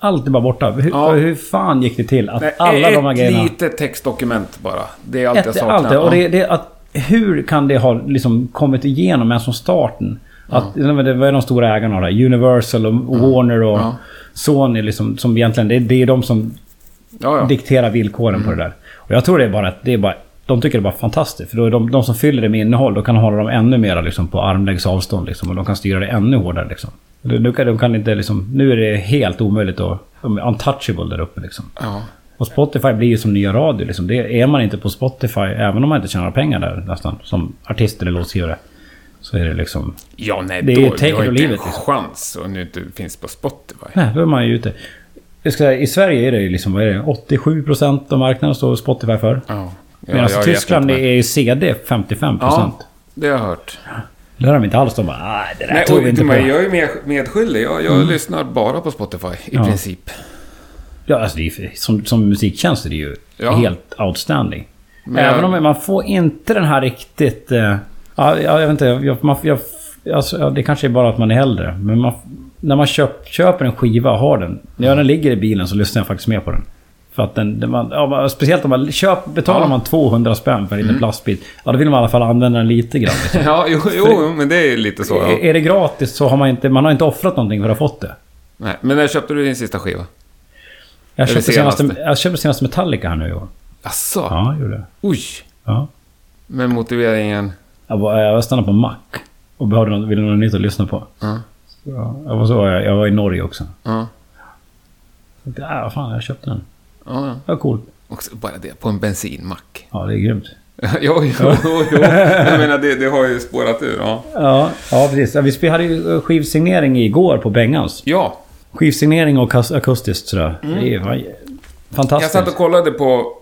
Allt är bara borta. Hur, Ja. hur fan gick det till att Nej, alla de här ett grejerna... litet textdokument bara. Det är allt jag Ett, saknar. allt. Och det, det, att, hur kan det ha liksom kommit igenom ens från starten? Att, det var de stora ägarna av det här. Universal och Warner och Ja. Sony liksom, som egentligen... Det, det är de som Ja, ja. dikterar villkoren på det där. Och jag tror det är bara att det är bara... De tycker det är bara fantastiskt. För då är de, de som fyller det med innehåll, då kan hålla dem ännu mer liksom, på armlängds avstånd. Liksom, och de kan styra det ännu hårdare. Liksom. Nu, kan, de kan inte liksom... Nu är det helt omöjligt att... De är untouchable där uppe liksom. ja. Och Spotify blir ju som nya radio. Liksom. Det är man inte på Spotify, även om man inte tjänar pengar där nästan, som artist eller låtskrivare. Så är det liksom... Ja, nej, Det är då, take du har inte en liksom. chans om du inte finns på Spotify. Nej, då är man ju ute. Jag ska säga, I Sverige är det ju liksom, vad är det? 87% av marknaden står Spotify för. Ja. Ja, Medan i Tyskland är ju CD 55%. Ja, det har jag hört. Det har de inte alls. De bara, nej det där Nej, och, vi inte på. jag är med, medskyldig. Jag, jag lyssnar bara på Spotify i Ja. princip. Ja, alltså det är, ju- som, som musiktjänst är det ju Ja. helt outstanding. Men Även om man får inte den här riktigt... Eh, ja, jag vet inte. Jag, man, jag, alltså, ja, det kanske är bara att man är äldre. Men man, när man köp, köper en skiva och har den. När den ligger i bilen så lyssnar jag faktiskt mer på den. För att den, den man, ja, speciellt om man köp, betalar Ja. Mm. man 200 spänn för en liten plastbit. Ja, då vill man i alla fall använda den lite grann. Liksom. Ja, jo, jo, men det är lite så. är, Ja. är det gratis så har man inte, man har inte offrat någonting för att ha fått det. Nej, men när köpte du din sista skiva? Jag köpte, senaste, senaste? jag köpte senaste Metallica här nu i år. Asså? Ja, jag gjorde det. Oj! Ja. Med motiveringen... Jag, var, jag stannade på Mac. Och behövde något, ville något nytt att lyssna på. Ja. Ja, jag, var så, jag, jag var i Norge också. Ja. Jag tänkte, äh, vad fan, jag köpte den. Ja, ja. Det var coolt. Också bara det, på en bensinmack. Ja, det är grymt. jo, jo, jo, jo. Jag menar, det, det har ju spårat ur. Ja. Ja, ja precis. Ja, vi hade ju skivsignering igår på Bengans. ja, Skivsignering och akustiskt sådär. Det är fan jag fantastiskt. satt och kollade på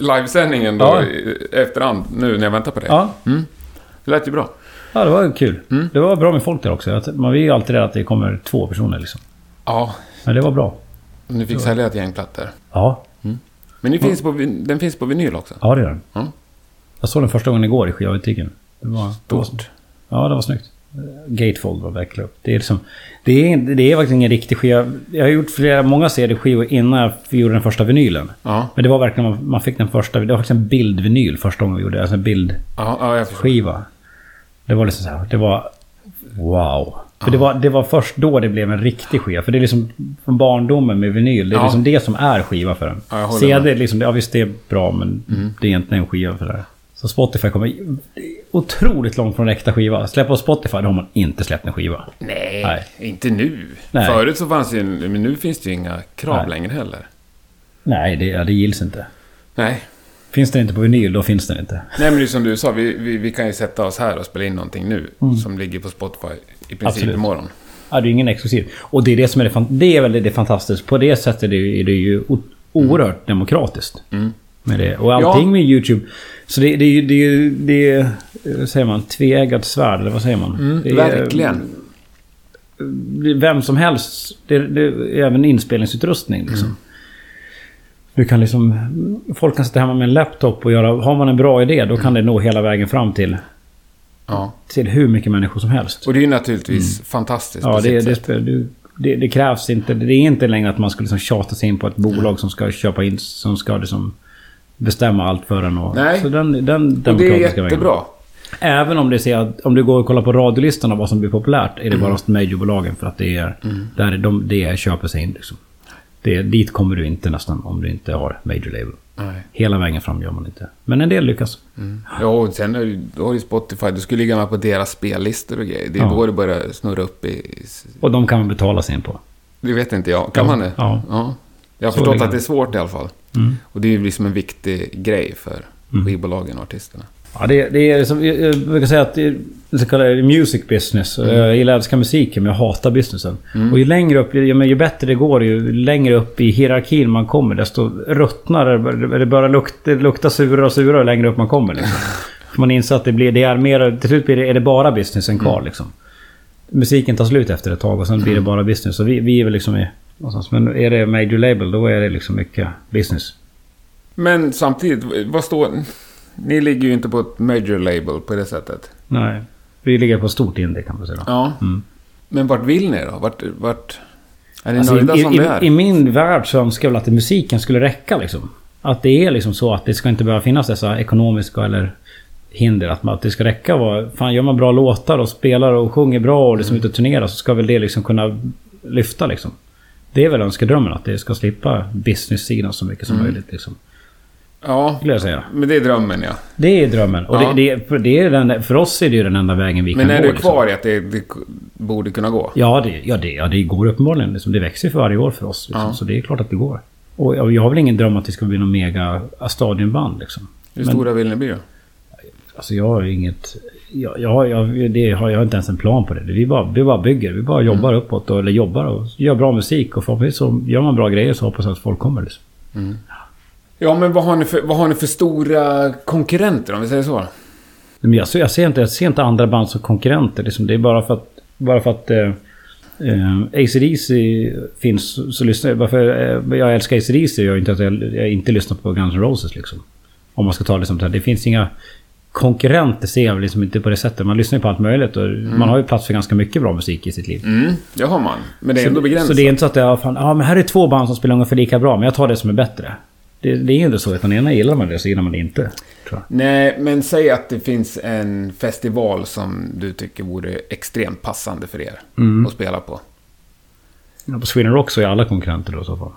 livesändningen då Ja. i efterhand, nu när jag väntar på dig. Ja, Det lät ju bra. ja, det var kul. Mm. Det var bra med folk där också. Man vill ju alltid rädd att det kommer två personer liksom. Ja, Men det var bra. Nu fick sälja ett gäng plattor. Ja, Men den finns, på, den finns på vinyl också. ja det gör den. Ja. Jag såg den första gången igår i skivbutiken. Det var... Det var Stort. Ja, det var snyggt. Gatefold var verkligen upp. Det är liksom... Det är, det är faktiskt ingen riktig skiva. Jag har gjort flera, många CD-skivor innan jag gjorde den första vinylen. Ja, Men det var verkligen, man, man fick den första, det var faktiskt en bildvinyl första gången vi gjorde det. Alltså en bildskiva. ja, ja. Det var liksom så här, det var... Wow. För det var, det var först då det blev en riktig skiva. För det är liksom från barndomen med vinyl. Det är Ja. liksom det som är skiva för den. Ja, CD. Mm. liksom, ja visst det är bra men det är inte en skiva för det här. Så Spotify kommer otroligt långt från äkta skiva. Släppa på Spotify, då har man inte släppt en skiva. Nej, Nej. inte nu. Nej. Förut så fanns det ju, men nu finns det ju inga krav Nej. längre heller. Nej, det, det gills inte. Nej. Finns den inte på vinyl, då finns den inte. Nej, men det är som du sa, vi, vi, vi kan ju sätta oss här och spela in någonting nu som ligger på Spotify i princip Absolut. imorgon. Ja, det är ingen exklusiv. Och det är det som är det, det är väl det, det fantastiska. På det sättet är det, är det ju oerhört demokratiskt. Mm. Med det. Och allting Ja. med YouTube. Så det, det, det, det är, vad säger man, tveeggat svärd, eller vad säger man? det är, Verkligen. det är Vem som helst. Det, det är även inspelningsutrustning liksom. Mm. Du kan liksom... Folk kan sitta hemma med en laptop och göra... Har man en bra idé, då kan det nå hela vägen fram till, Ja. till hur mycket människor som helst. Och det är ju naturligtvis fantastiskt Mm. Ja, på det, sitt det, sätt. du- det, det krävs inte. Det är inte längre att man ska liksom tjata sig in på ett bolag som ska köpa in, som ska liksom bestämma allt för en. Och, Nej. Så den, den Och det är vägen. jättebra. Även om det ser att om du går och kollar på radiolistan av vad som blir populärt är det Mm. bara majorbolagen för att det är... Där är de, det köper sig in liksom. Det, dit kommer du inte nästan om du inte har major label. Nej. Hela vägen fram gör man inte. Men en del lyckas. Ja, och sen är det, då har du Spotify. Du skulle ligga med på deras spellistor och grejer. Det är Ja. då det börjar snurra upp i... Och de kan man betala sig in på. Det vet inte jag. Kan Ja. man det? Ja. Jag har Så förstått ligger att det är det. svårt i alla fall. Mm. Och det är ju liksom en viktig grej för skivbolagen och artisterna. Ja, det, det är som, jag brukar säga att det så kallad music business. Jag gillar att älska musiken men jag hatar businessen. Och ju längre upp, ju, ju bättre det går, ju längre upp i hierarkin man kommer desto ruttnare det, det börjar lukta, det luktar surare och surare längre upp man kommer. Liksom. För man inser att det blir, det är mer, till slut blir det, är det bara businessen kvar liksom. Musiken tar slut efter ett tag och sen blir det bara business. Så vi, vi är väl liksom i... någonstans. Men är det major label då är det liksom mycket business. Men samtidigt, vad står... Ni ligger ju inte på ett major label på det sättet. Nej. Vi ligger på stort indie kan man säga. Ja. Mm. Men vart vill ni då? Vart... vart är ni Alltså, nöjda i, som i, det är? I min värld så önskar jag väl att musiken skulle räcka liksom. Att det är liksom så att det ska inte behöva finnas dessa ekonomiska eller hinder. Att, man, att det ska räcka vara... Fan, gör man bra låtar och spelar och sjunger bra och liksom ute och turnerar så ska väl det liksom kunna lyfta liksom. Det är väl önskedrömmen att det ska slippa business-sidan så mycket som Mm. möjligt liksom. Ja, Skulle jag säga. men det är drömmen ja. Det är drömmen. Och Ja. det, det, det är den, för oss är det ju den enda vägen vi Men kan är gå. du liksom. kvar i att det, det borde kunna gå? Ja, det, ja, det, ja, det går uppenbarligen. Liksom. Det växer ju för varje år för oss. Liksom. Ja. Så det är klart att det går. Och jag, jag har väl ingen dröm att det ska bli någon mega stadionband liksom. Hur Men- stora vill ni bli då? Alltså jag har inget... Jag, jag, jag, det har, jag har inte ens en plan på det. Vi bara, vi bara bygger. Vi bara jobbar uppåt. Och, eller jobbar och gör bra musik. Och förhoppningsvis så gör man bra grejer så hoppas jag att folk kommer. Liksom. Ja, men vad har ni för, vad har ni för stora konkurrenter om vi säger så? Men jag, jag, ser inte, jag ser inte andra band som konkurrenter. Liksom. Det är bara för att... Bara för att eh, eh, AC/DC finns så lyssnar jag... Varför eh, jag älskar AC/DC gör inte att jag, jag inte lyssnar på Guns N' Roses liksom. Om man ska ta det som det här. Det finns inga konkurrenter ser jag liksom inte på det sättet. Man lyssnar ju på allt möjligt och man har ju plats för ganska mycket bra musik i sitt liv. Mm, det har man. Men det är ändå Så, begränsat. så det är inte så att jag, fan, ja men här är två band som spelar ungefär lika bra, men jag tar det som är bättre. Det, det är inte så, utan ena gillar man det så gillar man det inte. Nej, men säg att det finns en festival som du tycker vore extremt passande för er Mm. att spela på. Ja, På Sweden Rock så är alla konkurrenter då i så fall.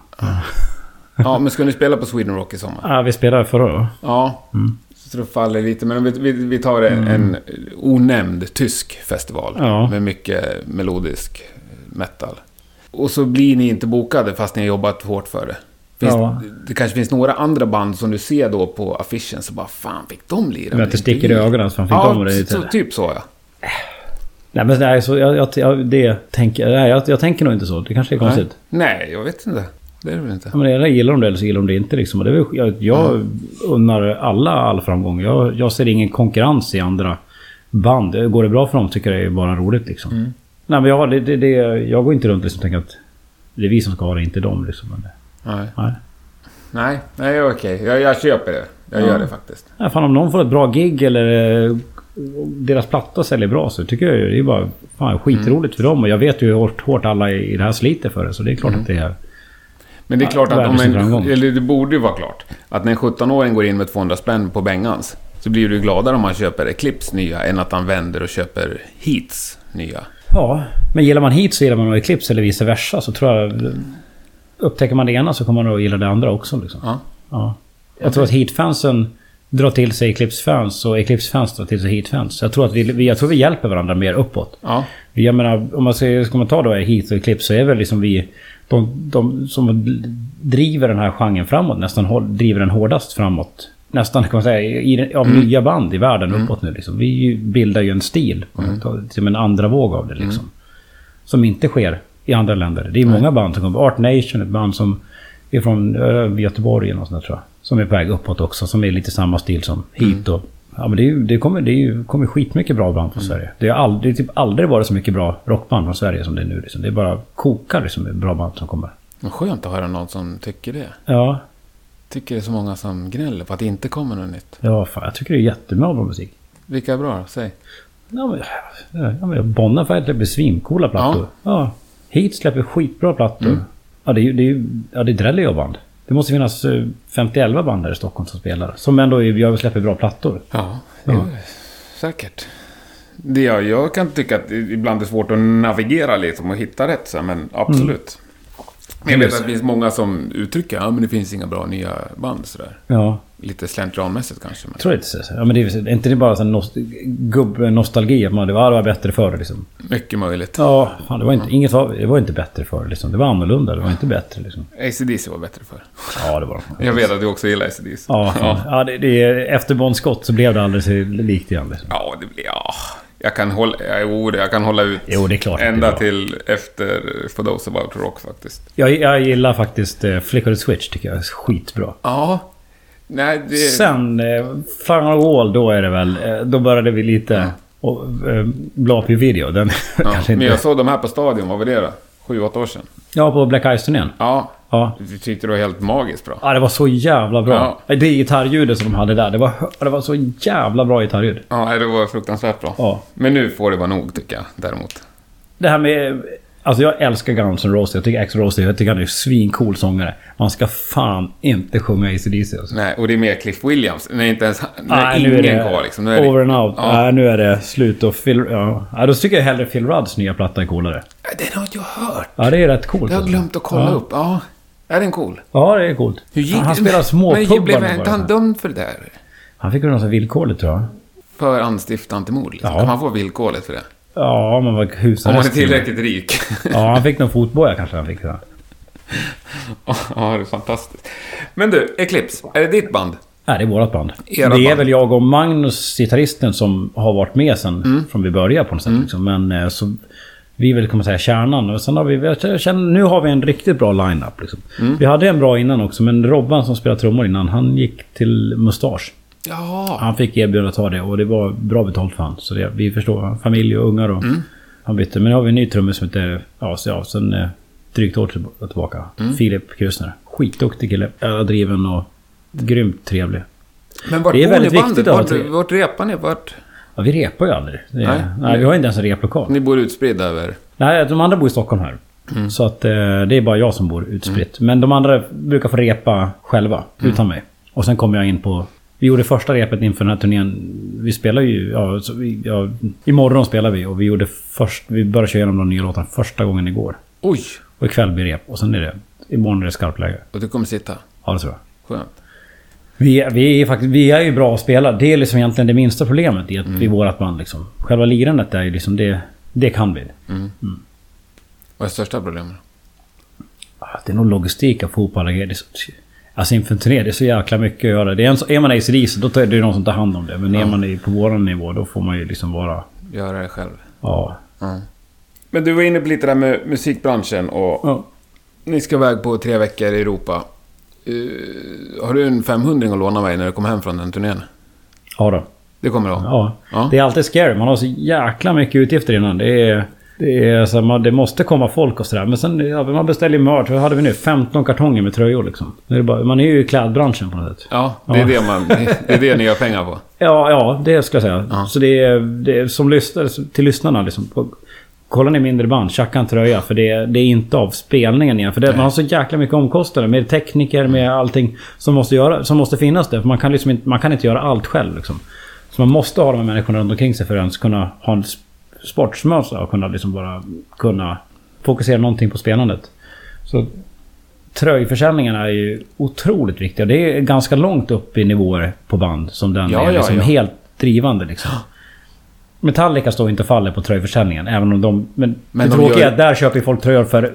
Ja, men ska ni spela på Sweden Rock i sommar? Ja, vi spelade förra då. Ja. Mm. Så det faller lite. Men vi, vi, vi tar en, en onämnd tysk festival. Ja. Med mycket melodisk metal. Och så blir ni inte bokade fast ni har jobbat hårt för det. Finns, Ja. Det kanske finns några andra band som du ser då på affischen så bara fan fick de lira? Men att det sticker i ögonen så fan fick Ja, de det lite. typ så ja. Nej men nej, så jag, jag, jag, det tänker, nej, jag, jag tänker nog inte så. Det kanske är konstigt. Nej. Nej, jag vet inte. Det är det väl inte. Ja, men eller gillar de det eller så gillar de det inte liksom. Och det väl, jag, jag unnar alla all framgång. Jag, jag ser ingen konkurrens i andra band. Går det bra för dem tycker jag det är bara roligt liksom. Mm. Nej men jag, det, det, det, jag går inte runt liksom och tänker att det är vi som ska ha det, inte dem liksom. Men, Nej, nej. nej, nej okej. Jag, jag köper det. Jag Ja. gör det faktiskt. Nej, fan om någon får ett bra gig eller eh, deras platta säljer bra så tycker jag det är bara fan, skitroligt för dem. Och jag vet ju hur hårt, hårt alla i det här sliter för det. Så det är klart Mm. att det är... Men det är Ja, klart att om en, eller det borde ju vara klart, att när en 17-åring går in med 200 spänn på Bengans, så blir du gladare om han köper Eclipse nya, än att han vänder och köper Heats nya. Ja, men gillar man hit så gillar man Eclipse eller vice versa. Så tror jag... Upptäcker man det ena så kommer man nog gilla det andra också. Liksom. Ja. Ja. Jag tror att Heat-fansen drar till sig Eclipse-fans och Eclipse-fans drar till sig Heat-fans. Jag tror att vi, jag tror vi hjälper varandra mer uppåt. Ja. Jag menar, om man ska, ska man ta då Heat och Eclipse så är väl liksom vi... De, de som driver den här genren framåt, nästan driver den hårdast framåt. Nästan kan man säga, i, av nya band i världen uppåt nu liksom. Vi bildar ju en stil. Mm. Som en andra våg av det liksom. Som inte sker i andra länder. Det är många band som kommer. Art Nation, ett band som är från äh, Göteborg eller något sånt där, tror jag. Som är på väg uppåt också. Som är lite samma stil som Heat och... Ja men det, är det kommer, det är kommer skitmycket bra band från Sverige. Det har aldrig, typ aldrig varit så mycket bra rockband från Sverige som det är nu. Liksom. Det är bara kokar liksom, bra band som kommer. Men skönt att höra någon som tycker det. Ja, Tycker det är så många som gnäller på att det inte kommer något nytt. ja fan, jag tycker det är jättebra bra musik. Vilka är bra då? Säg. Ja, men, ja, men Bonafide släpper svincoola plattor. Ja. Heat släpper skitbra plattor. Ja, det är ju... Det ju- ja, det är Drellio band. Det måste finnas eh, 50-11 band här i Stockholm som spelar. Som ändå gör släpper bra plattor. Ja, ja. säkert. Det, jag, jag kan tycka att det ibland är svårt att navigera liksom och hitta rätt, så, men absolut. Men jag vet att det finns många som uttrycker att det finns inga bra nya band. Sådär. Ja. Lite slentrianmässigt kanske. Men... Jag tror inte så. Ja, men det är, är inte det bara nost gubb-nostalgi? Att man, det var, det var bättre förr liksom. Mycket möjligt. Ja, fan, det var inte, inget var, det var inte bättre förr liksom. Det var annorlunda. Det var inte bättre liksom. ACDC var bättre förr. Ja, det var Jag vet att du också gillar ACDC. Ja, ja. ja det, det, efter Bon Scott så blev det alldeles likt igen. Liksom. Ja, det blir... Ja. Jag kan hålla, jo, jag kan hålla ut Jo, det är klart att det är ända till efter For Those About Rock faktiskt. Jag, jag gillar faktiskt eh, Flick of the Switch, tycker jag är skitbra. Ja. Nej, det... Sen, eh, Final Wall, då är det väl... Eh, då började vi lite... Och, eh, bla upp i video. Den Ja, kanske men inte... jag såg de här på Stadion, vad var det då? Sju, åtta år sedan. Ja, på Black Ice-turnén. Ja. Ja. Du tyckte det var helt magiskt bra. Ja, det var så jävla bra. Det gitarrljudet som de hade där, det var, det var så jävla bra gitarrljud. Ja, det var fruktansvärt bra. Ja. Men nu får det vara nog, tycker jag, däremot. Det här med... Alltså jag älskar Guns N' Roses. Jag tycker Axl Rose, jag tycker han är en svincool sångare. Man ska fan inte sjunga AC/DC alltså. Nej, och det är mer Cliff Williams. Nej, inte ens... Nej, Nej, ingen nu är det kvar liksom. Nu är det... over and out. Ja. Nej, nu är det slut och Phil... Ja. ja, då tycker jag hellre Phil Rudds nya platta är coolare. Den har jag hört. Ja, det är rätt coolt. Jag har alltså. glömt att kolla upp. Ja. Är den cool? Ja, det är coolt. Hur gick han det? spelar Men småpubbar blev nu inte han dömd för det där? Han fick väl något villkorligt tror jag. För anstiftan till mord? Liksom. Ja. Kan man få villkorligt för det? Ja, man var Om man är tillräckligt rik. Ja, han fick någon fotboja kanske han fick. Ja. ja, det är fantastiskt. Men du, Eclipse. Är det ditt band? Nej, det är vårat band. Era det är band. väl jag och Magnus, gitarristen, som har varit med sen Mm. från vi började på något sätt. Liksom. Men eh, så... Vi är väl, kan man säga, kärnan. Och sen har vi... Känner, nu har vi en riktigt bra line-up. Liksom. Mm. Vi hade en bra innan också, men Robban som spelade trummor innan, han gick till Mustasch. Ja. Han fick erbjudande att ta det och det var bra betalt för han. Så det, vi förstår. Familj och ungar och... Han bytte. Men nu har vi en ny trummis som heter... Ja, så ja, sen eh, drygt år till- tillbaka. Filip Krusner. Skitduktig kille. Driven och grymt trevlig. Men vart Det är väldigt viktigt Vart, vart repar ni? Vart? Ja, vi repar ju aldrig. Nej. nej. vi har inte ens en replokal. Ni bor utspridda över... Nej, de andra bor i Stockholm här. Så att eh, det är bara jag som bor utspritt. Men de andra brukar få repa själva, utan mig. Och sen kommer jag in på... Vi gjorde första repet inför den här turnén. Vi spelar ju... Ja, så vi, ja, imorgon spelar vi och vi gjorde först... Vi började köra igenom de nya låtarna första gången igår. Oj! Och ikväll blir rep. Och sen är det... Imorgon är det skarpläge. Och du kommer sitta. Ja, det tror jag. Skönt. Vi, vi, är faktiskt, vi är ju bra att spela. Det är liksom egentligen det minsta problemet i, att, i vårat band. Liksom. Själva lirandet är ju liksom det... Det kan vi. Vad är största problemet? Det är nog logistik att få ihop alla grejer. Alltså inför en turné, det är så jäkla mycket att göra. Det är, en, så- är man ACDC då är det ju någon som tar hand om det. Men är man i- på våran nivå då får man ju liksom vara... Göra det själv. Ja. Ja. Men du var inne på lite där med musikbranschen och Ja, ni ska iväg på tre veckor i Europa. Eh, har du en 500 att låna mig när du kommer hem från den turnén? ja då. Det kommer du ha? Ja. Ja. Det är alltid scary. Man har så jäkla mycket utgifter innan. Det är... Det, är så, man, det måste komma folk och sådär. Men sen, ja, man beställer ju merch. Vad hade vi nu? 15 kartonger med tröjor liksom. Det är bara, man är ju i klädbranschen på något sätt. Ja, det är, Ja. Det, man, det är det ni gör pengar på. Ja, ja, det ska jag säga. Ja. Så det är, det är som lyssnare, till lyssnarna liksom. på- Kollar ni mindre band, tjacka en tröja. För det, är- det är inte av spelningen igen. För det, man har så jäkla mycket omkostnader med tekniker, med allting som måste, göra, som måste finnas där. För man kan, liksom inte, man kan inte göra allt själv liksom. Så man måste ha de här människorna runt omkring sig för att ens kunna ha en sportsmössa och kunna liksom bara kunna fokusera någonting på spelandet. Så tröjförsäljningen är ju otroligt viktiga. Det är ganska långt upp i nivåer på band som den Ja, är liksom ja. helt drivande liksom. Metallica står inte och faller på tröjförsäljningen. Även om de... Men, Men det de tråkiga gör- är att där köper folk tröjor för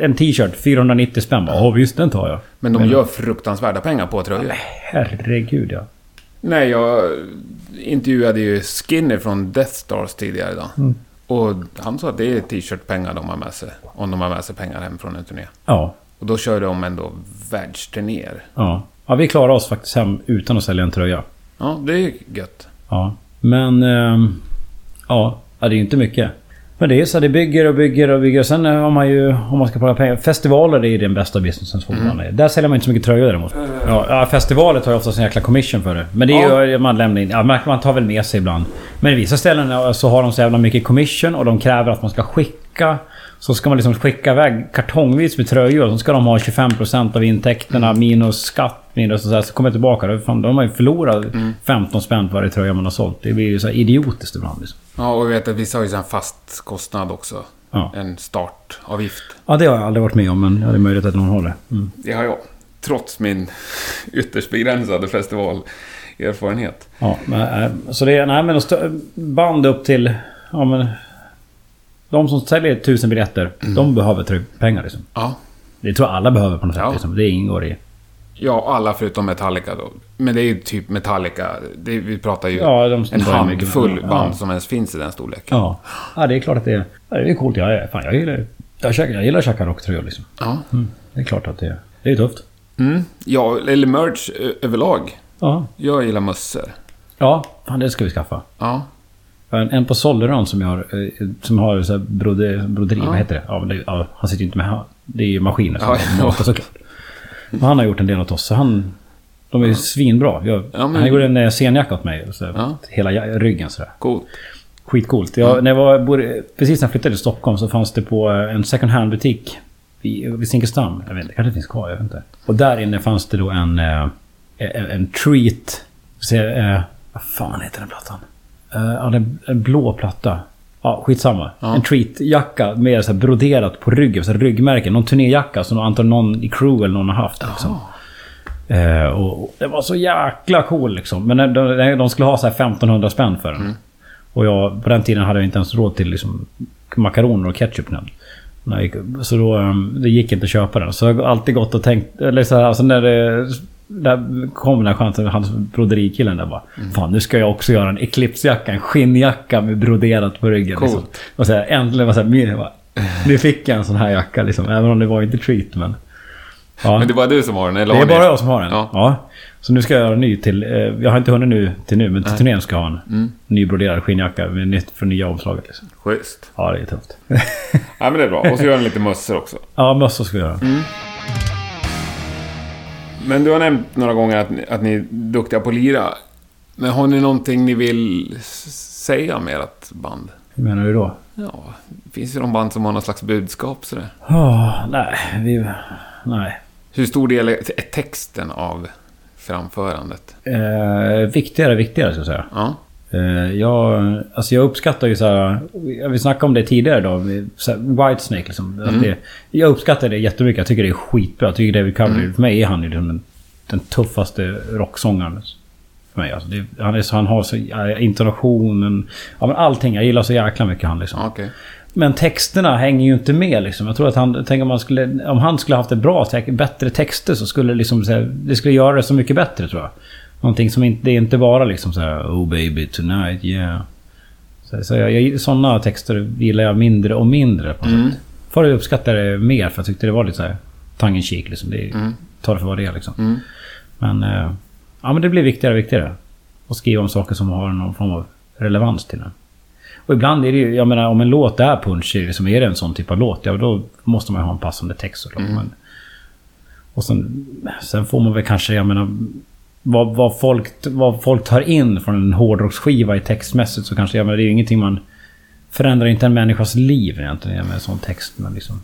en t-shirt 490 spänn. Ja visst, den tar jag. Men de gör fruktansvärda pengar på tröjor. Herregud ja. Nej, jag intervjuade ju Skinner från Death Stars tidigare idag. Mm. Och han sa att det är t-shirt-pengar de har med sig. Om de har med sig pengar hem från en turné. Ja. Och då kör de ändå världsturnéer. Ja. Ja, vi klarar oss faktiskt hem utan att sälja en tröja. Ja, det är gött. Ja. Men... ehm, ja, det är inte mycket. Men det är så, det bygger och bygger och bygger. Sen har man ju, om man ska prata pengar, festivaler är ju den bästa businessen fortfarande. Där säljer man inte så mycket tröjor däremot. Ja, ja, festivaler tar ju oftast en jäkla commission för det. Men det är ju, man lämnar in, ja, man tar väl med sig ibland. Men i vissa ställen ja, så har de så jävla mycket commission och de kräver att man ska skicka. Så ska man liksom skicka iväg kartongvis med tröjor. Så ska de ha 25% av intäkterna minus skatt. Minus och så, här, så kommer jag tillbaka. Då, fan, de har ju förlorat 15 spänn på varje tröja man har sålt. Det blir ju så idiotiskt ibland. Liksom. Ja, och jag vet att vissa har ju en fast kostnad också. Ja. En startavgift. Ja, det har jag aldrig varit med om, men ja, det är möjligt att någon har det. Mm. Det har jag. trots min ytterst begränsade festivalerfarenhet. Ja, men, äh, så det är... Nej men band upp till... Ja men... De som säljer tusen biljetter, de behöver pengar liksom. Ja. Det tror jag alla behöver på något sätt Ja. liksom. Det ingår i... Ja, alla förutom Metallica då. Men det är ju typ Metallica. Det, vi pratar ju Ja, de en handfull ja. band som ens finns i den storleken. Ja. Ja, det är klart att det är... Det är coolt. Jag, är- fan, jag gillar... Jag, käkar, jag gillar att käka rocktröjor liksom. Ja. Mm. Det är klart att det är... Det är tufft. Mm. Ja, eller merch överlag. Ja. Jag gillar mössor. Ja, fan det ska vi skaffa. Ja. En, på Solleron som jag har, eh, som har så här broder, broderi, Ja. vad heter det? Ja, det ja, han sitter ju inte med... han- Det är ju maskiner som Ja, ja, såklart. Men han har gjort en del åt oss, så han... De är ju svinbra. Jag, Ja, men- Han gjorde en eh, scenjacka åt mig. Så. Hela ryggen sådär. Coolt. Skitcoolt. Jag, när jag var, precis när jag flyttade till Stockholm så fanns det på eh, en second hand-butik vid, vid Zinkensdamm. Jag vet inte, kanske finns kvar, jag vet inte. Och där inne fanns det då en, en, en treat. Se, eh, vad fan heter den plattan? Eh, ja, det är en blå platta. Ja, skitsamma. Ja. En treat-jacka med så broderat på ryggen, så ryggmärken. Någon turnéjacka som antagligen någon i crew eller någon har haft. Liksom. Eh, och, och det var så jäkla cool liksom. Men de, de skulle ha så här 1500 spänn för den. Och jag, på den tiden hade jag inte ens råd till liksom, makaroner och ketchup. gick, så då, um, det gick inte att köpa den. Så jag har alltid gått och tänkt... Eller så här, alltså när det... Där kom den här chansen, hans broderikillen där bara. Fan nu ska jag också göra en Eclipse-jacka, en skinnjacka med broderat på ryggen. Coolt. Liksom. Och så här, äntligen var så här, bara, Nu fick jag en sån här jacka liksom. Även om det var inte treat men... Ja. Men det är bara du som har den, eller Det är bara jag som har den. Ja. Ja. Så nu ska jag göra en ny till... Eh, jag har inte hunnit nu till nu, men till turnén ska jag ha en Mm. ny broderad skinnjacka med nytt för nya omslaget. Liksom. Schysst. Ja, det är tufft. Ja, men det är bra. Och så gör den lite mössor också. ja, mössor ska jag göra. Mm. Men du har nämnt några gånger att, ni- att ni är duktiga på att lira. Men har ni någonting ni vill säga med ert band? Hur menar du då? Ja, det finns ju de band som har någon slags budskap sådär. Oh, nej, vi... Nej. Hur stor del är texten av framförandet? Eh, viktigare, viktigare ska jag säga. Ja. Eh, jag, alltså jag uppskattar ju så här... Vi snackade om det tidigare då. Whitesnake liksom. Mm. det, jag uppskattar det jättemycket. Jag tycker det är skitbra. Jag tycker David Coverdale, Mm. för mig är han ju den, den tuffaste rocksångaren. För mig alltså. Det, han, är han har så... Intonationen... Ja men allting. Jag gillar så jäkla mycket han liksom. Okej. Men texterna hänger ju inte med liksom. Jag tror att han... Tänk om, man skulle, om han skulle haft ett bra, bättre texter så skulle liksom... Det skulle göra det så mycket bättre tror jag. Någonting som inte... Det är inte bara liksom så här... Oh baby tonight, yeah. Så, så jag, jag, sådana texter gillar jag mindre och mindre på något Mm. sätt. Förr uppskattade jag det mer för jag tyckte det var lite så här... Tongue cheek liksom. Det, Mm. Ta det för vad det är liksom. Mm. Men... Eh, ja men det blir viktigare och viktigare. Att skriva om saker som har någon form av relevans till den. Och ibland är det ju, jag menar om en låt är punchy, liksom är det en sån typ av låt, ja då måste man ju ha en passande text såklart. Mm. Men, och sen, sen får man väl kanske, jag menar, vad, vad, folk, vad folk tar in från en hårdrocksskiva i textmässigt så kanske, jag menar, det är ju ingenting man... Förändrar inte en människas liv egentligen med en sån text. Men liksom,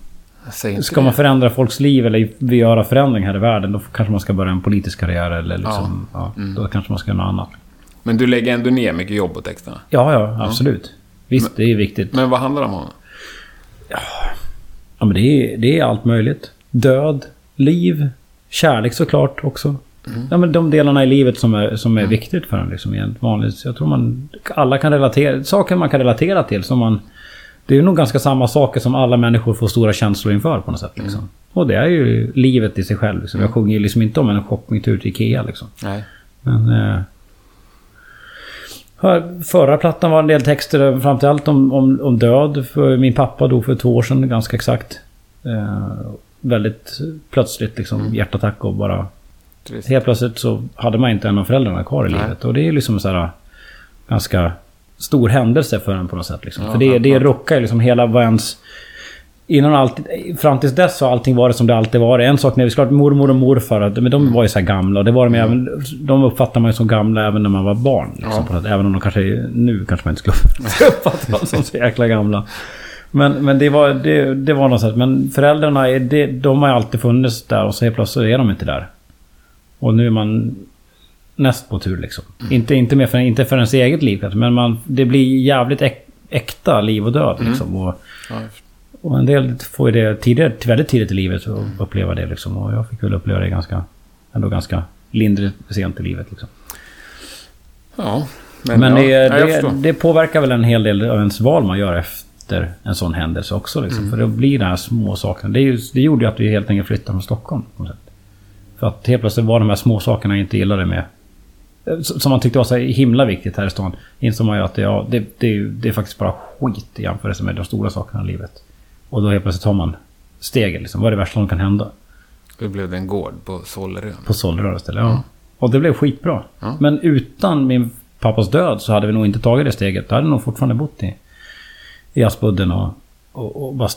ska det. man förändra folks liv eller göra förändring här i världen, då kanske man ska börja en politisk karriär eller liksom, ja. Mm. Då kanske man ska göra något annat. Men du lägger ändå ner mycket jobb på texterna. Ja, ja, absolut. Visst, det är viktigt. Men vad handlar de om? Ja, men det är, det är allt möjligt. Död, liv, kärlek såklart också. Ja, men de delarna i livet som är, som är viktigt för en liksom, en vanlig... Jag tror man... Alla kan relatera... Saker man kan relatera till som man... Det är nog ganska samma saker som alla människor får stora känslor inför på något sätt. Liksom. Och det är ju livet i sig själv. Liksom. Jag sjunger ju liksom inte om en shoppingtur till Ikea liksom. Nej. Men... Eh, förra plattan var en del texter framför allt om, om, om död. För min pappa dog för två år sedan ganska exakt. Eh, väldigt plötsligt liksom hjärtattack och bara... Trist. Helt plötsligt så hade man inte en av föräldrarna kvar i Nej. livet. Och det är liksom så här ganska stor händelse för en på något sätt. Liksom. Ja, för det, det rockar ju liksom hela vad ens... Innan allt, fram tills dess har allting varit som det alltid varit. En sak när vi såklart mormor och morfar, men de var ju så gamla. Och det var de, Mm. även, de uppfattar man ju som gamla även när man var barn. Liksom, Ja. Även om de kanske... Nu kanske man inte skulle uppfatta dem som så jäkla gamla. Men, men det var, det, det var något sätt. Men föräldrarna, är- det, de har ju alltid funnits där och så helt plötsligt är de inte där. Och nu är man näst på tur liksom. Mm. Inte, inte, mer för, inte för ens eget liv kanske, men man, det blir jävligt äk, äkta liv och död Mm. liksom. Och, Ja, och en del får ju det tidigare, väldigt tidigt i livet att uppleva det liksom. Och jag fick väl uppleva det ganska, ändå ganska lindrigt sent i livet liksom. Ja, Men, ja, det, ja, det, det påverkar väl en hel del av ens val man gör efter en sån händelse också. Liksom. Mm. För det blir de här små sakerna. Det, det gjorde ju att vi helt enkelt flyttade från Stockholm. På något sätt. För att helt plötsligt var de här små sakerna jag inte gillade med... Som man tyckte var så himla viktigt här i stan. Insåg man ju att det, ja, det, det, det är faktiskt bara skit i jämförelse med de stora sakerna i livet. Och då helt plötsligt tar man steget. Liksom. Vad är det värsta som kan hända? Då blev det en gård på Sollerön. På Sollerö istället. Ja. Och det blev skitbra. Ja. Men utan min pappas död så hade vi nog inte tagit det steget. Då hade nog fortfarande bott i, i Aspudden och, och, och bara...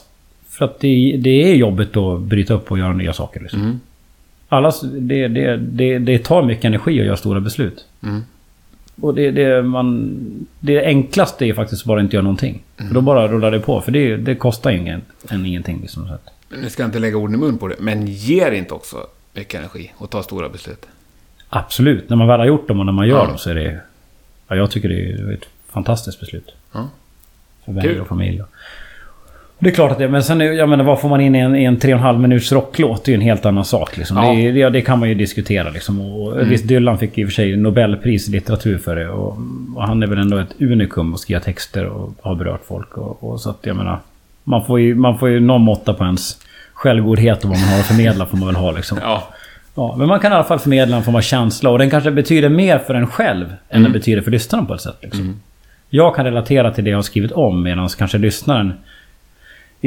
För att det, det är jobbigt att bryta upp och göra nya saker. Liksom. Mm. Allas, det, det, det, det tar mycket energi att göra stora beslut. Mm. Och det, det, man, det enklaste är faktiskt bara att inte göra någonting. För då bara rullar det på. För det, det kostar ingen, än ingenting. Liksom, så. Nu ska jag inte lägga orden i mun på det, men ger inte också mycket energi att ta stora beslut? Absolut. När man väl har gjort dem och när man gör Ja. dem så är det... Ja, jag tycker det är ett fantastiskt beslut. Ja. För vänner och familj. Och det är klart att det... Men sen, är- jag menar, vad får man in i en, i en tre och en halv minuts rocklåt? Det är ju en helt annan sak. Liksom. Ja. Det, det, det kan man ju diskutera liksom. Och, Mm. Visst, Dylan fick i och för sig Nobelpris i litteratur för det. Och, och han är väl ändå ett unikum att skriva texter och har berört folk. Och, och så att jag menar... Man får, ju, man får ju någon måtta på ens självgodhet och vad man har att förmedla får man väl ha liksom. Ja. Ja, men man kan i alla fall förmedla en form av känsla och den kanske betyder mer för en själv än den betyder för lyssnaren på ett sätt. Liksom. Jag kan relatera till det jag har skrivit om medan kanske lyssnaren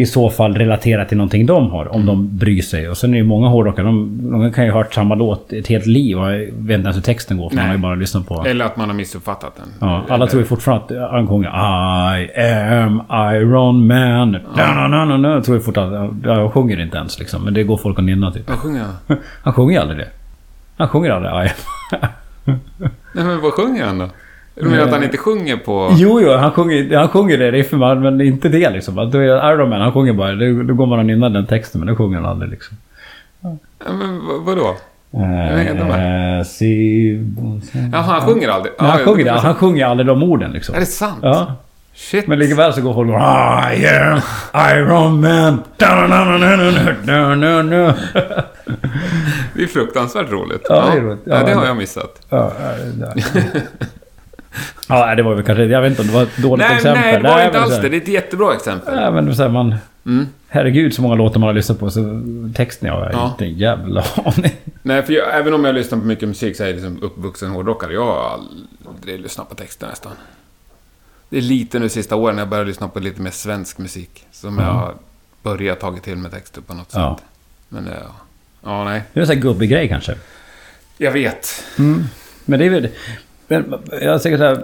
i så fall relaterar till någonting de har, om de bryr sig. Och sen är det ju många hårdrockare, de, de kan ju ha hört samma låt ett helt liv och vet inte ens hur texten går för man har ju bara lyssnat på... Eller att man har missuppfattat den. Ja, alla Eller- tror ju fortfarande att han sjunger I am Iron Man. Ja. No, no, no, no. Tror ju fortfarande... Jag sjunger inte ens liksom. Men det går folk att nynna typ. Vad sjunger han? Han sjunger ju aldrig det. Han sjunger aldrig I am... Nej, men vad sjunger han då? Du menar att han inte sjunger på... Jo, jo, han sjunger, han sjunger det riffet, men men inte det liksom. Då är Iron Man, han sjunger bara. Då, går man och nynnar den texten, men det sjunger han aldrig liksom. Ja, Men vad- vadå? inte Eh, si... Jaha, han sjunger aldrig? Men han Ja, sjunger Han sjunger aldrig de orden liksom. Är det sant? Ja. Shit. Men likväl så går folk och I am Iron Man. Det är fruktansvärt roligt. Ja, det är roligt. Ja, Ja, det har jag missat. Ja, ja, ja. Det var väl kanske... Jag vet inte om det var ett dåligt Nej, exempel. nej, det var inte men alls det. Det är ett jättebra exempel. Ja, men så här, man... Mm. Herregud så många låtar man har lyssnat på. Så texten, jag har Ja. inte en jävla aning. Nej, för jag, även om jag lyssnar på mycket musik så är jag liksom uppvuxen hårdrockare. Jag har aldrig lyssnat på texter nästan. Det är lite nu sista åren jag börjar lyssna på lite mer svensk musik. Som jag har börjat tagit till med texter på något Ja. sätt. Men det, ja. Ja, nej. Det är en sån här gubbig grej kanske. Jag vet. Men det är väl... Men jag tycker så här,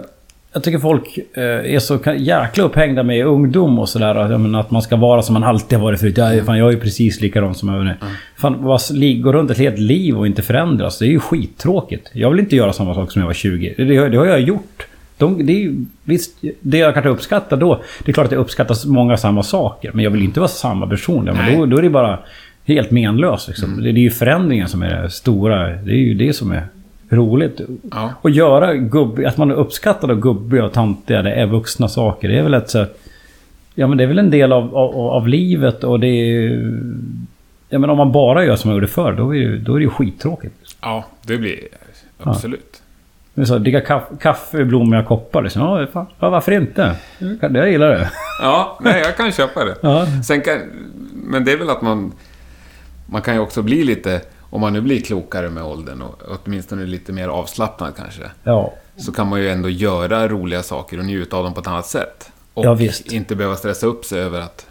Jag tycker folk eh, är så jäkla upphängda med ungdom och sådär. Att, man ska vara som man alltid har varit förut. Jag, är- fan, jag är ju precis likadan som jag var nu. Fan, vad, gå runt ett helt liv och inte förändras. Det är ju skittråkigt. Jag vill inte göra samma sak som jag var 20. Det, det, har- det har jag gjort. De, det är visst, det jag kanske uppskattar då. Det är klart att jag uppskattar många samma saker. Men jag vill inte vara samma person. Men då, då är det bara helt menlöst. Liksom. Det, det är ju förändringen som är det stora. Det är ju det som är roligt. Ja. Och göra gubb, att man av gubbiga och tantiga, det är vuxna saker. Det är väl ett så Ja men det är väl en del av, av, av livet och det är... Ja men om man bara gör som man gjorde förr, då är, det, då är det ju skittråkigt. Ja, det blir absolut. Är så, dricka kaffe, kaffe i blommiga koppar liksom. Ja, fan, ja, varför inte? Jag gillar det. Ja, nej, jag kan köpa det. Ja. Sen kan, men det är väl att man... Man kan ju också bli lite... Om man nu blir klokare med åldern och åtminstone lite mer avslappnad kanske. Ja. Så kan man ju ändå göra roliga saker och njuta av dem på ett annat sätt. Och Ja, inte behöva stressa upp sig över att...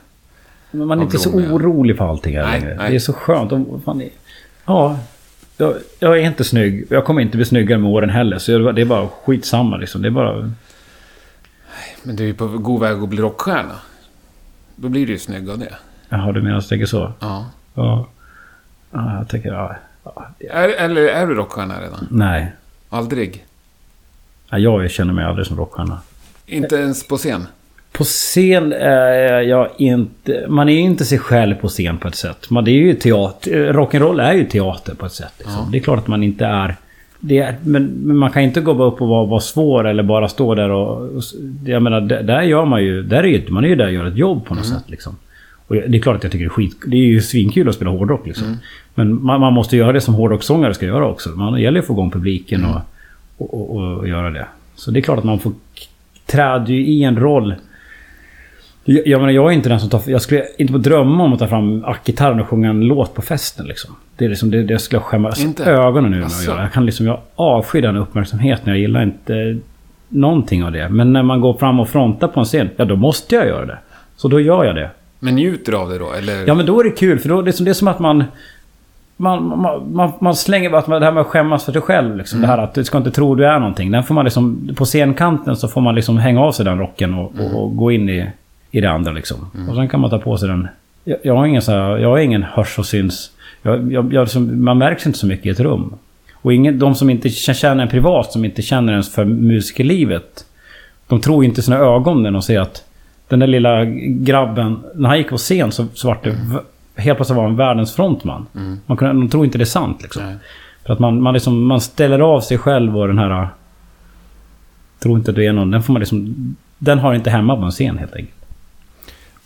Men man är inte så orolig för allting här Nej, längre. nej. Det är så skönt. Och, fan, det- ja, jag, jag är inte snygg. Jag kommer inte bli snyggare med åren heller. Så jag, det är bara skitsamma liksom. Det är bara... Men du är ju på god väg att bli rockstjärna. Då blir du ju snygg av det. Jaha, du menar att tänker så? Ja. Ja. Ja jag tänker... Ja, ja, Är, eller är du rockstjärna redan? nej. Aldrig? Ja, jag känner mig aldrig som rockstjärna. Inte ens på scen? På scen är jag inte... Man är ju inte sig själv på scen på ett sätt. Man, det är ju teater. Rock'n'roll är ju teater på ett sätt. Liksom. Ja. Det är klart att man inte är... Det är men, men man kan inte gå upp och vara, vara svår eller bara stå där och... och jag menar, där, gör man ju... Där är ju, man är ju där och gör ett jobb på något sätt liksom. Och det är klart att jag tycker det är skit... Det är ju svinkul att spela hårdrock liksom. Men man, man måste göra det som hårdrockssångare ska göra också. Man, gäller att få igång publiken och, och, och, och göra det. Så det är klart att man får... Träder ju i en roll. Jag, jag menar, jag är inte den som tar... Jag skulle inte få drömma om att ta fram ackgitarren och sjunga en låt på festen liksom. Det är liksom... Det, det skulle jag skämmas Inte? ögonen ur med att göra. Jag kan liksom... Jag avskyr den uppmärksamheten. Jag gillar inte någonting av det. Men när man går fram och frontar på en scen, ja då måste jag göra det. Så då gör jag det. Men njuter du av det då? Eller? Ja men då är det kul för då det är som, det är som att man... Man, man, man, man slänger bara att man- det här med att skämmas för sig själv. Liksom, Det här att du ska inte tro du är någonting. Den får man liksom... På scenkanten så får man liksom hänga av sig den rocken och, och, och gå in i, i det andra liksom. Och sen kan man ta på sig den... Jag, jag har ingen så här, Jag har ingen hörs och syns... Jag, jag, jag, liksom, man märks inte så mycket i ett rum. Och ingen, de som inte känner en privat, som inte känner ens för musikerlivet. De tror inte sina ögon när de ser att den där lilla grabben, när han gick på scen så, så var det v- helt plötsligt var han världens frontman. Man kunde, de tror inte det är sant liksom. Nej. För att man, man, liksom, man ställer av sig själv och den här... Tror inte du är någon. Den får man liksom... Den har inte hemma på en scen helt enkelt.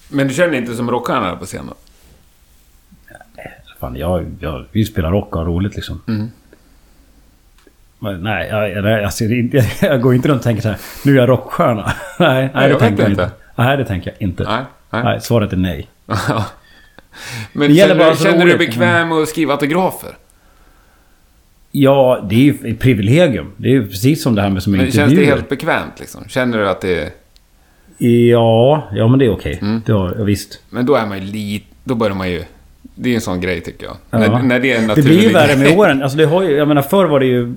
Men du känner inte som rockstjärna på scenen? Fan, jag, jag, vi spelar rock och har roligt liksom. Mm. Men, nej, jag, jag, det- jag går inte runt och tänker så här. Nu är jag rockstjärna. nej, nej, det jag tänker jag inte. inte. Nej, det tänker jag inte. Nej. Nej. nej. svaret är nej. Men Det gäller känner, bara känner du dig bekväm med att skriva autografer? Ja, det är ju ett privilegium. Det är ju precis som det här med som Men känns intervjuer. det helt bekvämt liksom? Känner du att det är... Ja, ja men det är okej. Mm. Det har, ja, visst. Men då är man ju lite... Då börjar man ju... Det är en sån grej tycker jag. Ja. När, när det är en Det naturlig blir ju värre med åren. Alltså det har ju, jag menar förr var det ju...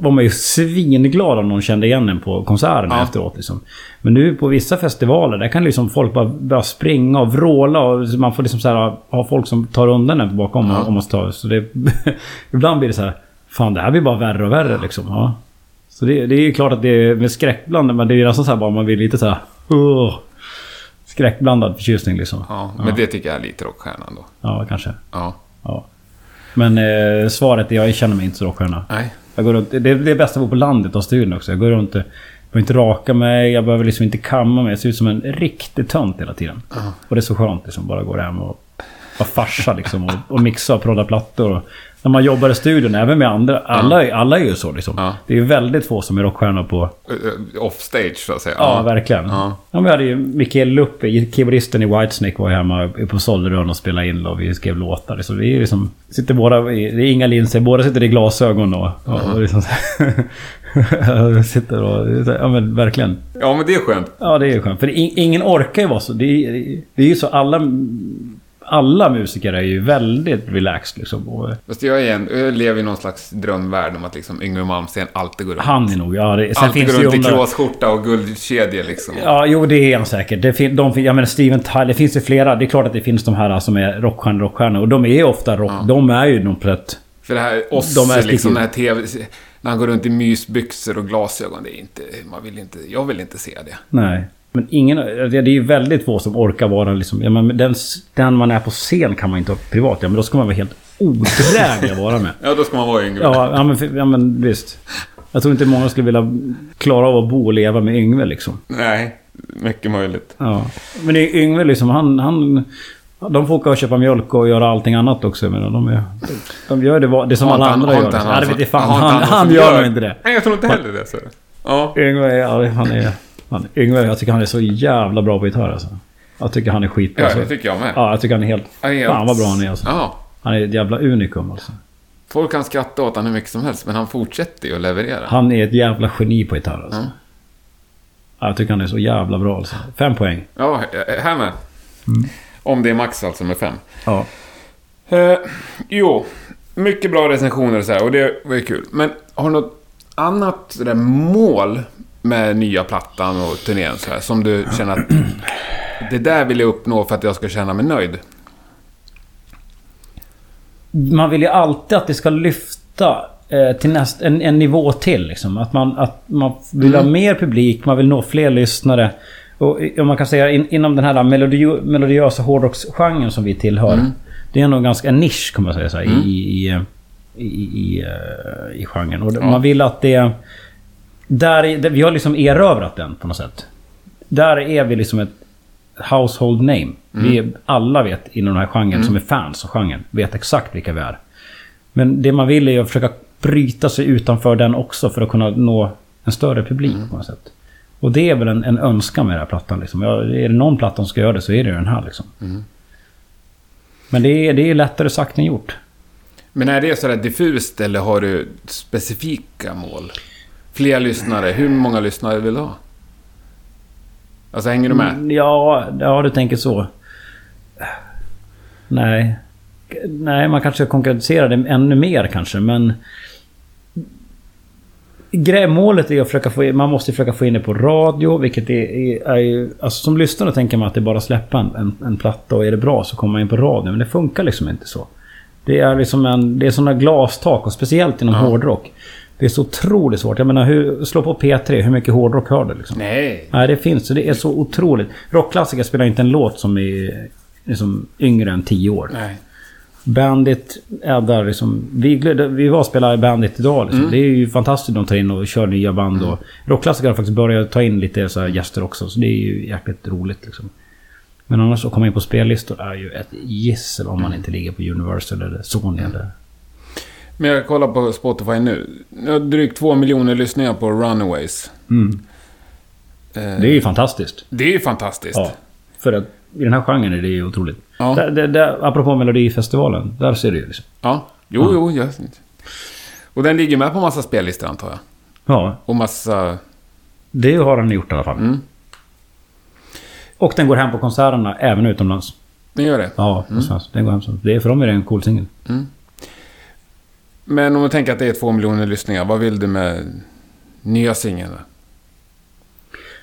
Var man ju svinglad om någon kände igen en på konserterna Ja. efteråt liksom. Men nu på vissa festivaler, där kan liksom folk bara börja springa och vråla och man får liksom här, ha folk som tar undan en bakom Ja. om man tar... Så det... ibland blir det så här... Fan det här blir bara värre och värre liksom. Ja. Så det, det är ju klart att det är med skräckblandad, men det är ju nästan så här bara man vill lite så här... Uh, skräckblandad förtjusning liksom. Ja, men det tycker jag är lite rockstjärnan då. Ja, kanske. Ja. Ja. Men eh, svaret är jag känner mig inte så rockstjärna. Nej. Jag går runt, det, det är bäst att bo på landet och studion också. Jag går runt och behöver inte raka mig, jag behöver liksom inte kamma mig. Jag ser ut som en riktig tönt hela tiden. Ja. Och det är så skönt liksom, bara gå hem och vara farsa liksom. Och, och mixa och prodda plattor. Och, när man jobbar i studion, även med andra. Alla, är- alla är ju så liksom. Ja. Det är ju väldigt få som är rockstjärnor på... Uh, Offstage så att säga. Ja, verkligen. Ja. Ja. vi hade ju Mikael Luppe, keyboardisten i Whitesnake var hemma på Sollerön och spelade in och vi skrev låtar. Så vi är liksom... Sitter båda Det är inga linser, båda sitter i glasögon och... och, och liksom, sitter och... Ja men verkligen. Ja, men det är skönt. Ja det är ju skönt. För ingen orkar ju vara så. Det är, det är ju så alla... Alla musiker är ju väldigt relaxed liksom. Och Fast jag, är en, jag lever i någon slags drömvärld om att liksom Yngwie Malmsteen alltid går runt. han är nog... Ja, det, sen alltid går runt i kråsskjorta och guldkedja liksom. Ja, jo det är han säkert. Det fin- de, jag menar Steven Tyler, det finns ju flera. Det är klart att det finns de här som är rockstjärnor, rockstjärnor. Och de är ju ofta rock... De är ju på ett... För det här De är liksom, den här TV... När han går runt i mysbyxor och glasögon, det är inte... Man vill inte... Jag vill inte se det. Nej. Men ingen... Det det är ju väldigt få som orkar vara liksom... Ja, men den, den man är på scen kan man inte ha privat. Ja, men då ska man vara helt odräglig att vara med. Ja, då ska man vara Yngwie. Ja, ja, men, ja, men visst. Jag tror inte många skulle vilja klara av att bo och leva med Yngve liksom. Nej, mycket möjligt. Ja. Men Yngve liksom, han... han de får åka och köpa mjölk och göra allting annat också. Men de, är, de gör det, det som alla han- andra har gör. han Han, någon han som gör nog inte det. Nej, jag tror inte heller det. Så. Ja. Yngve, ja, han är... Han, Yngve, jag tycker han är så jävla bra på gitarr alltså. Jag tycker han är skitbra. ja, det tycker jag med. Ja, jag tycker han är helt... Helt- Fan vad bra han är alltså. Ja. Han är ett jävla unikum alltså. Folk kan skratta åt honom hur mycket som helst, men han fortsätter ju att leverera. Han är ett jävla geni på gitarr alltså. Mm. Ja, jag tycker han är så jävla bra alltså. Fem poäng. Ja, här med. Mm. Om det är max alltså med fem. Ja. Eh, jo, mycket bra recensioner och så här, och det var ju kul. Men har du något annat sådär mål med nya plattan och turnén så här, som du känner att det där vill jag uppnå för att jag ska känna mig nöjd? Man vill ju alltid att det ska lyfta eh, till näst, en, en nivå till. Liksom. Att man, att man vill Mm. ha mer publik, man vill nå fler lyssnare. Och i- om man kan säga in, inom den här melodi, melodiösa hårdrocksgenren som vi tillhör. Mm. Det är nog ganska en nisch kan man säga så här, i, i, i, i, eh, i genren. Och Ja. man vill att det... Där, är- där... Vi har liksom erövrat den på något sätt. Där är vi liksom ett household name. Vi är, alla vet inom den här genren som är fans av genren, vet exakt vilka vi är. Men det man vill är att försöka bryta sig utanför den också för att kunna nå en större publik på något sätt. Och det är väl en, en önskan med den här plattan. Liksom. Ja, är det någon platta som ska göra det så är det den här. Liksom. Men det är, det är lättare sagt än gjort. Men är det sådär diffust eller har du specifika mål? Fler lyssnare, hur många lyssnare vill du ha? Alltså hänger du med? Mm, Ja, ja, du tänker så. Nej. Nej, man kanske ska konkretisera det ännu mer kanske, men... Målet är att försöka få in, man måste försöka få in det på radio, vilket är, är, är ju... Alltså som lyssnare tänker man att det är bara att släppa en, en, en platta och är det bra så kommer man in på radio, men det funkar liksom inte så. Det är liksom en... Det är sådana glastak och speciellt inom Ja. hårdrock. Det är så otroligt svårt. Jag menar, hur, slå på P3, hur mycket hårdrock hör du liksom? Nej. Nej, det finns. Så det är så otroligt. Rockklassiker spelar inte en låt som är liksom yngre än 10 år. Nej. Bandit är liksom... Vi, vi var och spelade Bandit idag liksom. Det är ju fantastiskt de tar in och kör nya band och... Rockklassiker har faktiskt börjat ta in lite så gäster också. Så det är ju jäkligt roligt liksom. Men annars att komma in på spellistor är ju ett gissel om man inte ligger på Universal eller Sony eller... Men jag kollar på Spotify nu. Nu har drygt två miljoner lyssningar på Runaways. Mm. Eh, Det är ju fantastiskt. det är ju fantastiskt. Ja. För att i den här genren är det ju otroligt. Ja. Där, där, där, apropå Melodifestivalen, där ser du ju liksom. Ja. Jo, Ja. jo. Ja. Och den ligger med på massa spellistor antar jag. Ja, Och massa... det har den gjort i alla fall. Mm. Och den går hem på konserterna även utomlands. Den gör det. Ja, svenska. den går hem så. Det är för dem är det en cool singel. Men om man tänker att det är två miljoner lyssningar. Vad vill du med nya singeln?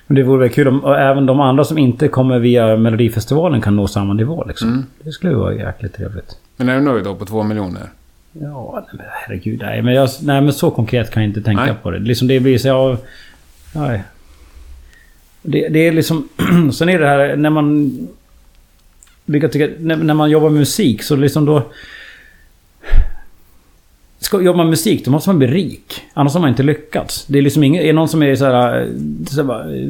det vore väl kul om och även de andra som inte kommer via Melodifestivalen kan nå samma nivå liksom. Mm. Det skulle vara jäkligt trevligt. Men är du nöjd då på två miljoner? Ja, nej, men herregud. Nej men, jag, nej, men så konkret kan jag inte tänka Nej. på det. Liksom det blir så... Ja, nej. Det, det är liksom... sen är det här när man... Tycka, när, när man jobbar med musik så liksom då... Ska jobba med musik då måste man bli rik. Annars har man inte lyckats. Det är liksom ingen... Är någon som är så här... eh, Så här bara, eh,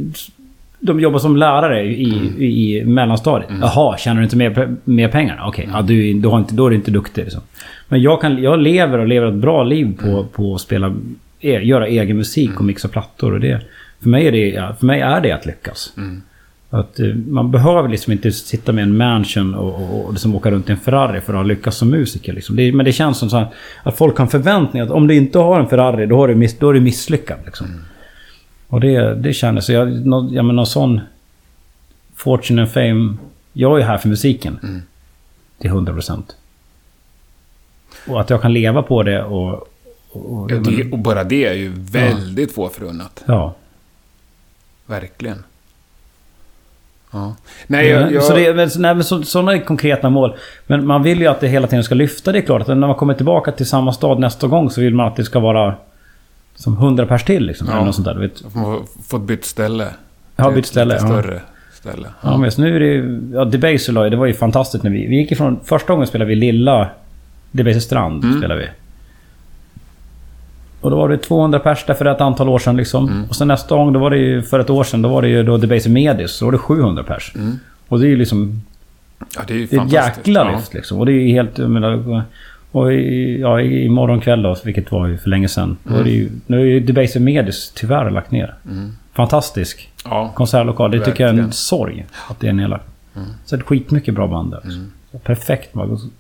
de jobbar som lärare i, i, i mellanstadiet. Jaha, tjänar du inte mer, mer pengar? Okej, ja, du, du har inte, då är du inte duktig. Liksom. Men jag, kan, jag lever och lever ett bra liv på, på att spela, e, göra egen musik och mixa plattor. Och det, för, mig är det, för mig är det att lyckas. Att, eh, man behöver liksom inte sitta med en mansion och, och, och liksom åka runt i en Ferrari för att ha lyckats som musiker. Liksom. Det, men det känns som så här, att folk har en förväntning att om du inte har en Ferrari då, har du miss, då är du misslyckad. Liksom. Och det, det kändes... Jag, nå- jag menar, sån... Fortune and fame. Jag är här för musiken. Till 100%. Och att jag kan leva på det och... och, och Ja, det, och bara det är ju väldigt få förunnat. ja. Verkligen. Ja. Nej, jag... jag Så det, men, nej, men så, sådana konkreta mål. Men man vill ju att det hela tiden ska lyfta. Det är klart att när man kommer tillbaka till samma stad nästa gång så vill man att det ska vara... Som 100 pers till liksom. Ja. Eller något sånt där. Vet. jag har fått bytt ställe. Till bytt ett ställe. Lite Ja. större ställe. Ja, men just nu är det ju... Ja, Debaser det var ju fantastiskt när vi... Vi gick ifrån... Första gången spelade vi lilla... Debaser Strand Mm. spelade vi. Och då var det 200 pers där för ett antal år sedan liksom. Mm. Och sen nästa gång, då var det ju för ett år sedan, då var det ju då Debaser Medis. Då var det 700 pers. Mm. Och det är ju liksom... Ja, det är ju Det är ett jäkla Ja. lyft liksom. Och det är ju helt... Menar, och i, ja, i morgon kväll då, vilket var ju för länge sedan. Då är det ju, nu är ju Debaser Medis tyvärr lagt ner. Fantastisk Ja. konsertlokal. Det tycker jag är en Verkligen. sorg att det är nedlagt. Så det är skitmycket bra band där. alltså. Perfekt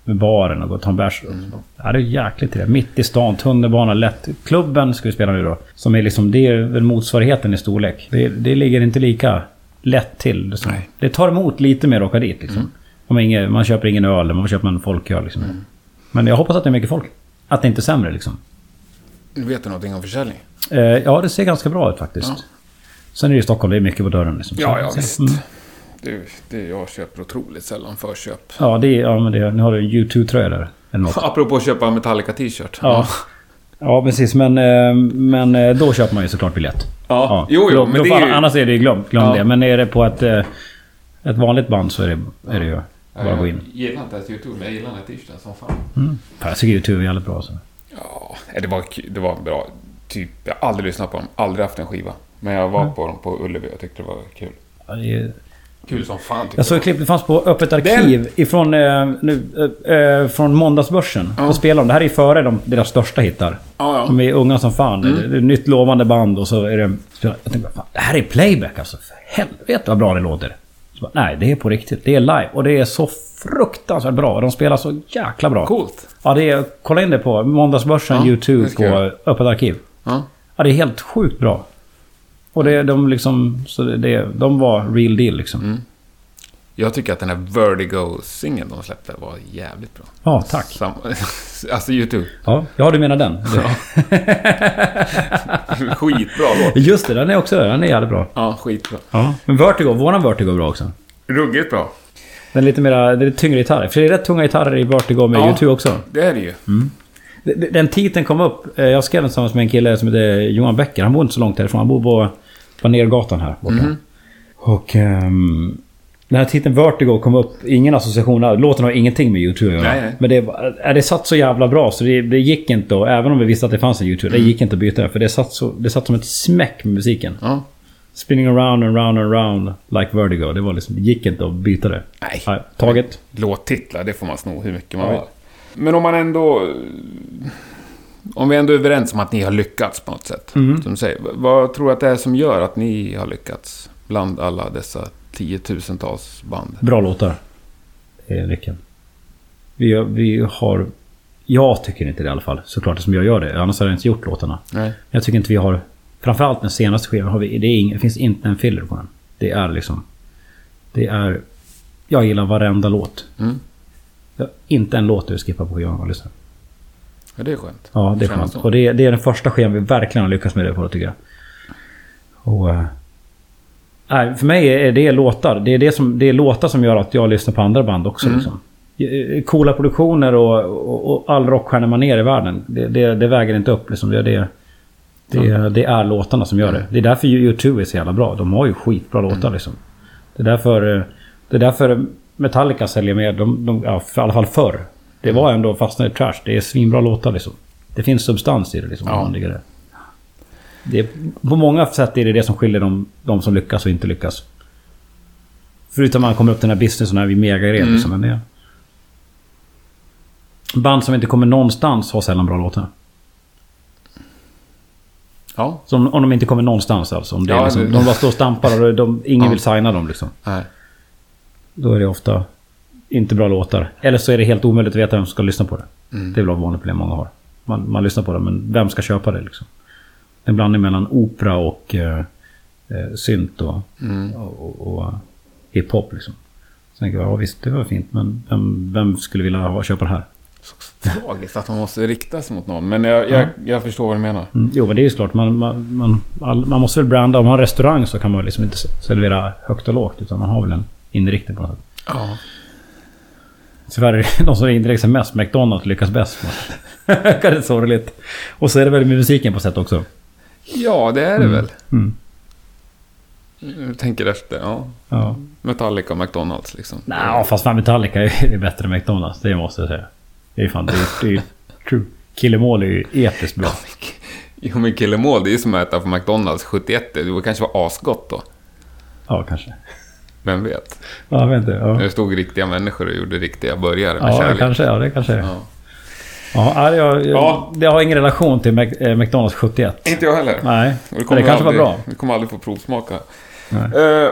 med baren och gå och ta en bärs. Ja, det är jäkligt trevligt. Mitt i stan, tunnelbana, lätt. Klubben ska vi spela nu då. Som är liksom, det är väl motsvarigheten i storlek. Det, det ligger inte lika lätt till. Liksom. Det tar emot lite mer att åka dit liksom. Om ingen, man köper ingen öl, man köper en folköl liksom. Men jag hoppas att det är mycket folk. Att det inte är sämre liksom. Vet du någonting om försäljning? Eh, ja, det ser ganska bra ut faktiskt. Ja. Sen är det ju Stockholm, det är mycket på dörren liksom. Ja, ja visst. mm. Det, det, jag köper otroligt sällan förköp. Ja, det ja men det, nu har du en U2-tröja där. Eller något. Apropå att köpa Metallica t-shirt. Ja. ja, precis. Men, eh, men eh, då köper man ju såklart biljett. Ja. Jo, jo, Då- men då är ju... Annars är det ju glömt. Glöm Ja. det. Men är det på ett, eh, ett vanligt band så är det, är det ju bara att gå in. Jag gillar inte ens YouTube, men jag gillar den här t-shirten som fan. Mm. Fan, Jag tycker U2 är jävligt bra. Så. Ja, det var, det var bra. Typ, jag har aldrig lyssnat på dem. Aldrig haft en skiva. Men jag var på dem på Ullevi och tyckte det var kul. Ja, det är, Kul som fan Jag såg ett klipp, det fanns på Öppet Arkiv ifrån, eh, nu, eh, eh, från Måndagsbörsen. Ja. Då spelar de, det här är ju före de, deras största hittar. Ja, ja. De är unga som fan. Mm. Det ett nytt lovande band och så är det... Jag tänkte, fan, det här är playback alltså. För helvete vad bra det låter. Bara, nej, det är på riktigt. Det är live. Och det är så fruktansvärt bra. De spelar så jäkla bra. Coolt. Ja, det är... Kolla in det på Måndagsbörsen, Ja, YouTube det på. Öppet Arkiv. Ja. Ja, det är helt sjukt bra. Och det, de liksom... Så det, de var real deal liksom. Mm. Jag tycker att den här Vertigo-singeln de släppte var jävligt bra. Ja, tack. Sam alltså YouTube. Ja, ja du menar den. Skitbra låt. Just det, den är också... Den är jävligt bra. Ja, skitbra. Ja. Men Vertigo, våran Vertigo är bra också. Ruggigt bra. Den är lite mera... Det är tyngre gitarrer. För det är rätt tunga gitarrer i Vertigo med Ja. YouTube också. Det är det ju. D- Den titeln kom upp. eh, Jag skrev den tillsammans med en kille som heter Johan Becker. Han bor inte så långt härifrån. Han bor på, på Nergatan här borta. Mhm. Och... ehm, den här titeln Vertigo kom upp. Ingen association alls. Låten har ingenting med YouTube att göra. Nej, nej. Men det, var- äh, det satt så jävla bra så det, det gick inte och Även om vi visste att det fanns en YouTube. Mm. Det gick inte att byta. För det satt, så, det satt som ett smäck med musiken. Ja. Spinning around and round and round like Vertigo. Det var liksom... Det gick inte att byta det. Nej. Nej, taget. Låttitlar, det får man sno hur mycket man Ja. vill. Men om man ändå... Om vi ändå är överens om att ni har lyckats på något sätt. Mm. Som säger. Vad tror du att det är som gör att ni har lyckats? Bland alla dessa tiotusentals band. Bra låtar. Det är nyckeln. Vi, vi har... Jag tycker inte det i alla fall. Såklart som jag gör det. Annars hade jag inte gjort låtarna. Nej. Jag tycker inte vi har... Framförallt den senaste skivan har vi... Det, ing, det finns inte en filler på den. Det är liksom... Det är... Jag gillar varenda låt. Mm. Jag, inte en låt du skippar på skivan och lyssnar. Ja, det är skönt. Ja, det är skönt. Och det, det är den första skivan vi verkligen har lyckats med det på, tycker jag. Och... eh, Nej, för mig är det låtar. Det är, det, som, det är låtar som gör att jag lyssnar på andra band också. Mm. Liksom. Eh, Coola produktioner och, och, och all rockstjärnemanér i världen. Det, det, det väger inte upp. Liksom. Det, det, det, det är låtarna som gör det. Det är därför YouTube är så jävla bra. De har ju skitbra låtar liksom. Det är därför, eh, det är därför Metallica säljer mer. De, de, ja, för, I alla fall förr. Det var ändå fastnade i trash. Det är svinbra låtar liksom. Det finns substans i det liksom. Ja. Det är, på många sätt är det det som skiljer de, de som lyckas och inte lyckas. Förutom man kommer upp till den här businessen här vid megagrejer Mm. liksom. Men det, band som inte kommer någonstans har sällan bra låtar. Ja. Så om, de inte kommer någonstans alltså. Om det Ja, liksom, det- De bara står och stampar och de, ingen Ja. vill signa dem liksom. Nej. Då är det ofta inte bra låtar. Eller så är det helt omöjligt att veta vem som ska lyssna på det. Mm. Det är väl ett vanligt problem många har. Man, man lyssnar på det, men vem ska köpa det liksom? Det är En blandning mellan opera och eh, eh, synt och, Mm. och, och, och hiphop liksom. Så tänker jag, ja visst det var fint, men vem, vem skulle vilja ha, köpa det här? Så tragiskt att man måste rikta sig mot någon. Men jag, jag, jag förstår vad du menar. Mm, jo, men det är ju såklart. Man, man, man, all, man måste väl branda. Om man har restaurang så kan man liksom inte servera högt och lågt. Utan man har väl en inriktning på något sätt. Ja. Tyvärr är det de som inriktar sig mest. McDonalds lyckas bäst. det är sorgligt. Och så är det väl med musiken på sätt också. Ja, det är det väl. Mm. Jag tänker efter. Ja. Ja. Metallica och McDonalds liksom. Nej, fast fan Metallica är bättre än McDonalds. Det måste jag säga. Det är fan... Det är, det är true. Kill 'Em All är ju episkt bra. Jo men Killemål, det är ju som att äta på McDonalds 71. Det kanske var asgott då. Ja, kanske. Vem vet? Ja, jag vet inte. Ja, Det stod riktiga människor och gjorde riktiga burgare med ja det kärlek. kanske är. Ja, det kanske är. Ja. Ja, jag, jag, Ja. Det har ingen relation till eh, McDonalds 71. Inte jag heller. Nej, Och det kommer kanske var aldrig, bra. Vi kommer aldrig få provsmaka. Eh,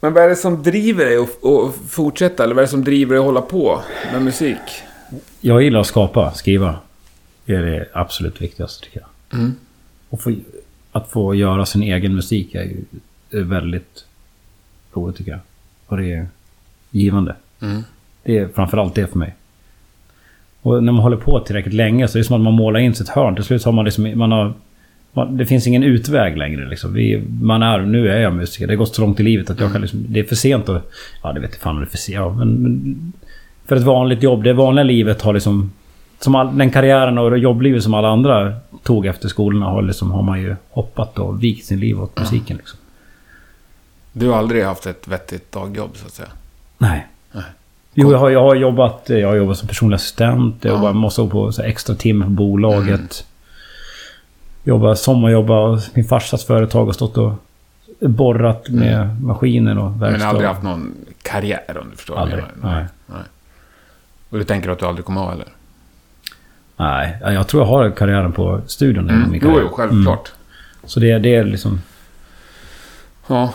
men vad är det som driver dig att att fortsätta? Eller vad är det som driver dig att hålla på med musik? Jag gillar att skapa, skriva. Det är det absolut viktigaste tycker jag. Mm. Och få, att få göra sin egen musik är ju är väldigt roligt tycker jag. Och det är givande. Mm. Det är framförallt det för mig. Och när man håller på tillräckligt länge så är det som att man målar in sitt hörn. Till slut har man liksom... Man har, man, det finns ingen utväg längre liksom. Vi, man är... Nu är jag musiker. Det har gått så långt i livet att jag kan liksom... Det är för sent att... Ja, det vet jag fan om det är för sent. Ja, men, men... För ett vanligt jobb. Det vanliga livet har liksom... Som all, den karriären och jobblivet som alla andra tog efter skolorna har, liksom, har man ju hoppat och vikt sin liv åt musiken. Liksom. Du har aldrig haft ett vettigt dagjobb så att säga? Nej. Nej. Jo, jag har, jag har jobbat jag har jobbat som personlig assistent. Jag Ja. måste år på extra timme på bolaget. Jobbar sommarjobbar. Min farsas företag har stått och borrat med maskiner och Men verkstad. aldrig haft någon karriär om du förstår Aldrig, menar. nej. nej. Och du tänker att du aldrig kommer ha eller? Nej, jag tror jag har karriären på studion. Mm. min Jo, karriär. jo, självklart. Så det, det är liksom... Ja.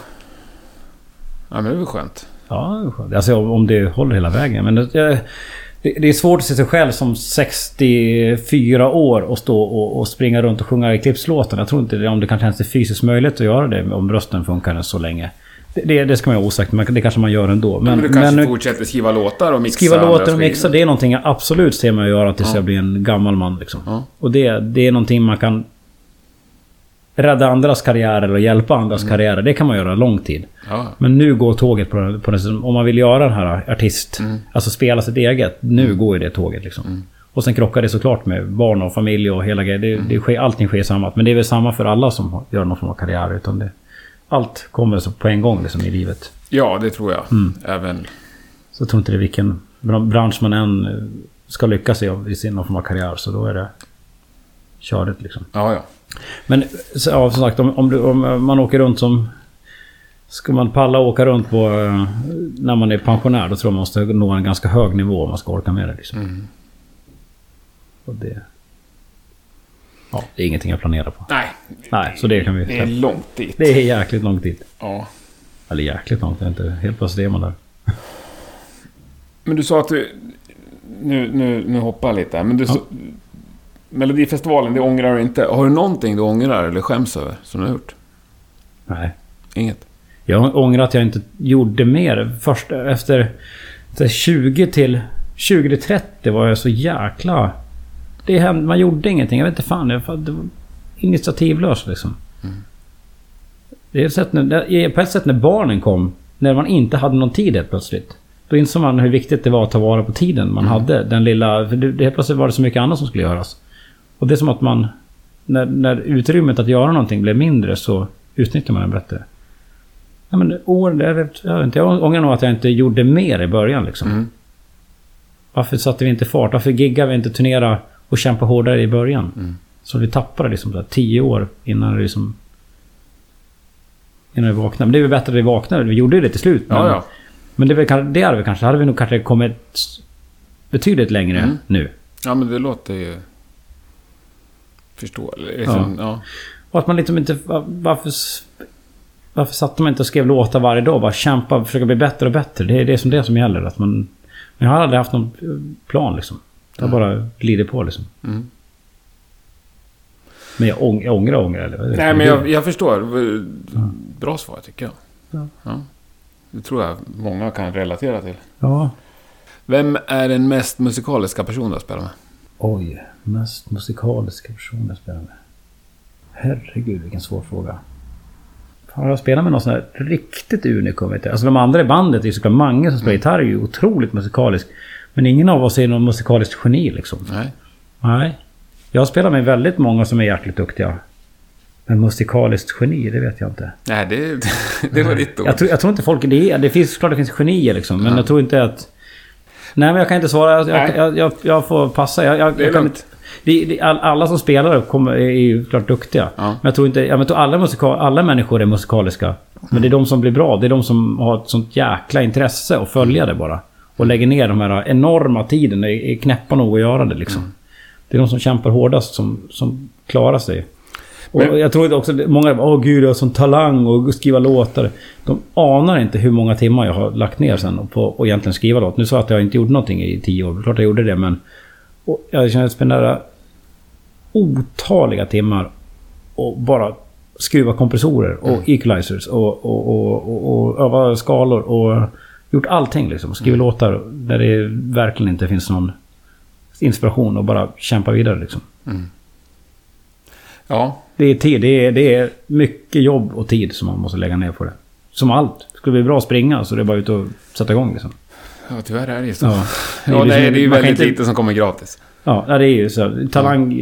Ja, men det är väl skönt. Ja, det är skönt. alltså om det håller hela vägen. Men det, det, det är svårt att se sig själv som 64 år och stå och, och springa runt och sjunga Eclipse-låten. Jag tror inte det, om det kanske ens är fysiskt möjligt att göra det om rösten funkar så länge. Det, det, ska man ju osagt, men det kanske man gör ändå. Men, Men, du kanske men fortsätter skriva låtar och mixa skriva låtar och mixa, det är någonting jag absolut ser mig göra tills Ja. jag blir en gammal man. Liksom. Ja. Och det, det är någonting man kan... Rädda andras karriärer och hjälpa andras karriärer, det kan man göra lång tid. Ja. Men nu går tåget på, den- på den, om man vill göra den här artist, Mm. alltså spela sitt eget. Nu går ju det tåget liksom. Och sen krockar det såklart med barn och familj och hela grejen. Det, Mm. det sker, allting sker samma. Men det är väl samma för alla som gör någon form av karriär. Utan det, allt kommer på en gång liksom, i livet. ja, det tror jag. Mm. Även... Så jag tror inte det är vilken bra- bransch man än eh, ska lyckas i, i sin någon form av karriär. Så då är det körigt liksom. Ja, ja. Men ja, som sagt, om, om, du, om man åker runt som... Ska man palla åka runt på... eh, När man är pensionär, då tror jag man måste nå en ganska hög nivå om man ska orka med det. Liksom. Mm. Och det... Ja, det är ingenting jag planerar på. Nej. Nej, så det kan vi... Det är långt dit. Det är jäkligt långt dit. Ja. Eller jäkligt långt, det är inte helt plötsligt är man där. Men du sa att du... Nu, nu, nu hoppar jag lite men du sa... Melodifestivalen, det ångrar du inte. Har du någonting du ångrar eller skäms över som du har gjort? Nej. Inget? Jag ångrar att jag inte gjorde mer. Först efter efter 20 till 20 till 30 var jag så jäkla... Det hände, man gjorde ingenting. Jag vet inte fan. Jag, det var initiativlös liksom. Det är ett sätt när, på ett sätt när barnen kom. När man inte hade någon tid helt plötsligt. Då insåg man hur viktigt det var att ta vara på tiden man hade. Den lilla... För det, det, helt plötsligt var det så mycket annat som skulle göras. Och det är som att man... När, när utrymmet att göra någonting blev mindre så utnyttjar man det bättre. Ja, men år, det är, jag, vet inte, jag ångrar nog att jag inte gjorde mer i början. Liksom. Mm. Varför satte vi inte fart? Varför giggade vi inte turnera och kämpa hårdare i början? Mm. Så vi tappade liksom där, tio år innan det liksom... Innan vi vaknade. Men det är väl bättre att vi vaknade. Vi gjorde ju det till slut. Men, Ja, ja. men det, väl det hade vi kanske... hade vi nog kanske kommit betydligt längre Mm. nu. Ja, men det låter ju... Förståeligt. Liksom, ja. Och att man liksom inte... Varför... Varför satt man inte och skrev låtar varje dag? Bara kämpa och försöka bli bättre och bättre. Det är det som, det som gäller. Att man, men jag har aldrig haft någon eh, plan liksom. Det har bara glidit på liksom. Mm. Men jag, ång, jag ångrar ångrar. Eller? Nej, men jag, jag förstår. Bra svar tycker jag. Ja. Ja. Det tror jag många kan relatera till. Ja. Vem är den mest musikaliska personen du har spelat med? Oj. Mest musikaliska person jag spelar med. Herregud vilken svår fråga. Fan, jag spelar med någon sån här riktigt unikum. Vet jag. Alltså de andra i bandet är ju såklart Mange som spelar gitarr är ju otroligt musikalisk. Men ingen av oss är någon musikaliskt geni liksom. Nej. Nej. Jag spelar med väldigt många som är jäkligt duktiga. Men musikaliskt geni, det vet jag inte. Nej, det, det var ditt ord. Jag tror, jag tror inte folk... Det, är, det finns klart det finns genier liksom. Men jag tror inte att... Nej men jag kan inte svara. Jag, Nej. jag, jag, jag får passa. Jag, jag, Det är jag kan inte, det, det, all, alla som spelar kommer, är ju klart duktiga. Ja. Men jag tror inte... Jag tror alla, musikal, alla människor är musikaliska. Men det är de som blir bra. Det är de som har ett sånt jäkla intresse och följa det bara. Och lägger ner de här enorma tiden. Det är knäppa nog att göra det liksom. Mm. Det är de som kämpar hårdast som, som klarar sig. Och Men- jag tror också att många åh gud jag har sån talang och skriva låtar. De anar inte hur många timmar jag har lagt ner sen på att egentligen skriva låt. Nu sa jag att jag inte gjorde någonting i tio år. Klart jag gjorde det men... Och jag känner att jag spenderar otaliga timmar och bara skruva kompressorer och equalizers och, och, och, och, och öva skalor och gjort allting liksom. Skriva låtar där det verkligen inte finns någon inspiration och bara kämpa vidare liksom. Ja, Det är tid. Det är, det är mycket jobb och tid som man måste lägga ner på det. Som allt. Skulle det bli bra att springa så det är bara ut och sätta igång liksom. ja tyvärr är det ju så. Ja. Ja, Det är nej, det är ju väldigt inte- lite som kommer gratis. Ja, det är ju så. Talang,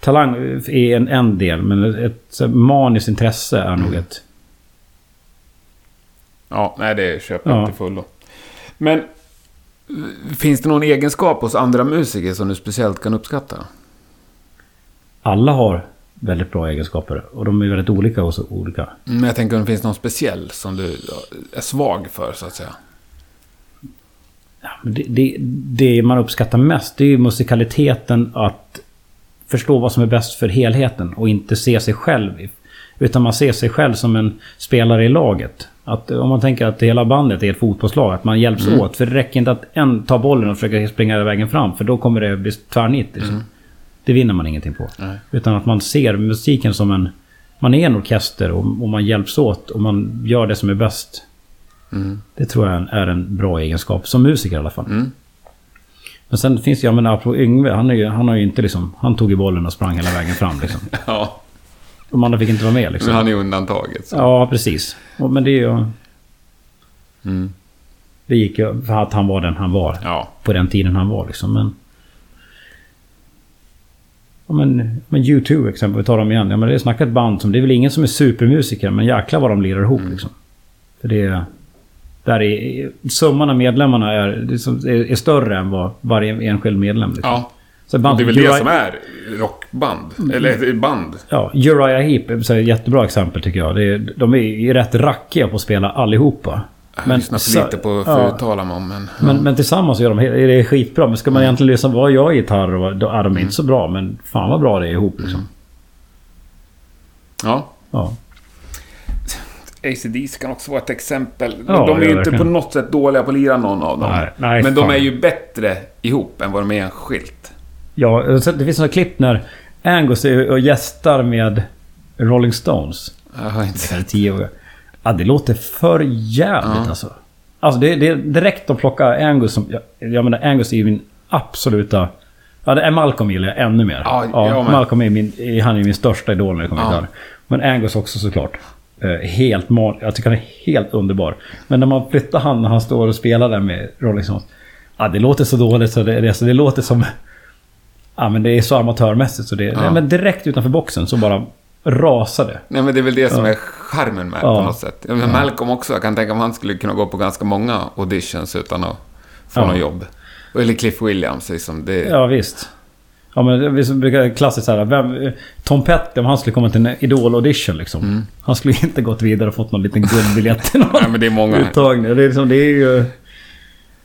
talang är en, en del, men ett maniskt intresse är nog ett... Ja, nej, det köper jag Ja. till fullo. Men finns det någon egenskap hos andra musiker som du speciellt kan uppskatta? Alla har väldigt bra egenskaper. Och de är väldigt olika hos olika. Men jag tänker om det finns någon speciell som du är svag för, så att säga. Ja, det, det, det man uppskattar mest det är ju musikaliteten att förstå vad som är bäst för helheten och inte se sig själv. Utan man ser sig själv som en spelare i laget. Att om man tänker att hela bandet är ett fotbollslag, att man hjälps åt. För det räcker inte att en tar bollen och försöker springa vägen fram, för då kommer det bli tvärnit. Liksom. Det vinner man ingenting på. Nej. Utan att man ser musiken som en... Man är en orkester och, och man hjälps åt och man gör det som är bäst. Mm. Det tror jag är en bra egenskap, som musiker i alla fall. Mm. Men sen finns det, jag menar, apropå Yngve, han, är ju, han har ju inte liksom... Han tog ju bollen och sprang hela vägen fram liksom. Ja, De andra fick inte vara med men liksom. han är undantaget. Så. Ja, precis. Men det är ju... Mm. Det gick ju för att han var den han var. Ja. På den tiden han var liksom, men... Ja, men, men U2 exempel, vi tar dem igen. Ja, men det är snackat band som... Det är väl ingen som är supermusiker, men jäklar vad de lirar ihop liksom. För det är... Där är... Summan av medlemmarna är, det är, är, större än vad varje enskild medlem liksom. ja. Så Och band det är väl som det som är rockband. Eller band. Ja, Uriah Heep är ett jättebra exempel tycker jag. Är, de är ju rätt rackiga på att spela allihopa. Jag har lyssnat för så- lite på ja. för mig om, men... Men, men tillsammans gör de är det skitbra. Men ska man egentligen lyssna på vad jag är gitarr och vad- då är de inte så bra. Men fan vad bra det är ihop liksom. Ja. Ja. ACDC kan också vara ett exempel. Ja, de är ju ja, inte på verkligen. något sätt dåliga på att lira någon av dem. Nej, nej, men de fan. är ju bättre ihop än vad de är enskilt. ja, det finns några klipp när Angus är och gästar med Rolling Stones. Jag har inte Det är sett. tio år. Ja, det låter för jävligt Ja. alltså. Alltså det, det är direkt att plocka Angus som... Jag, jag menar Angus är ju min absoluta... Ja, det är Malcolm gillar jag ännu mer. Ja, med. Malcolm är min, han är min största idol när det kommer till Ja. gitarr. Men Angus också såklart. Eh, helt man, Jag tycker han är helt underbar. Men när man flyttar han när han står och spelar där med Rolling Stones. Ja, det låter så dåligt så det, det, så det låter som... Ja, men det är så amatörmässigt så det... Ja. Men direkt utanför boxen så bara rasade. Nej, men det är väl det som är charmen med Ja. på något sätt. Ja, men Malcolm också. Jag kan tänka mig att han skulle kunna gå på ganska många auditions utan att få Ja. något jobb. Eller Cliff Williams, liksom. Det, Ja, visst. Ja, men vi brukar klassiskt såhär. Vem, Tom Petty, om han skulle komma till en Idol-audition liksom. Han skulle inte gått vidare och fått någon liten guldbiljett till någon Nej, men det är många. uttagning. Det är, liksom, det är ju...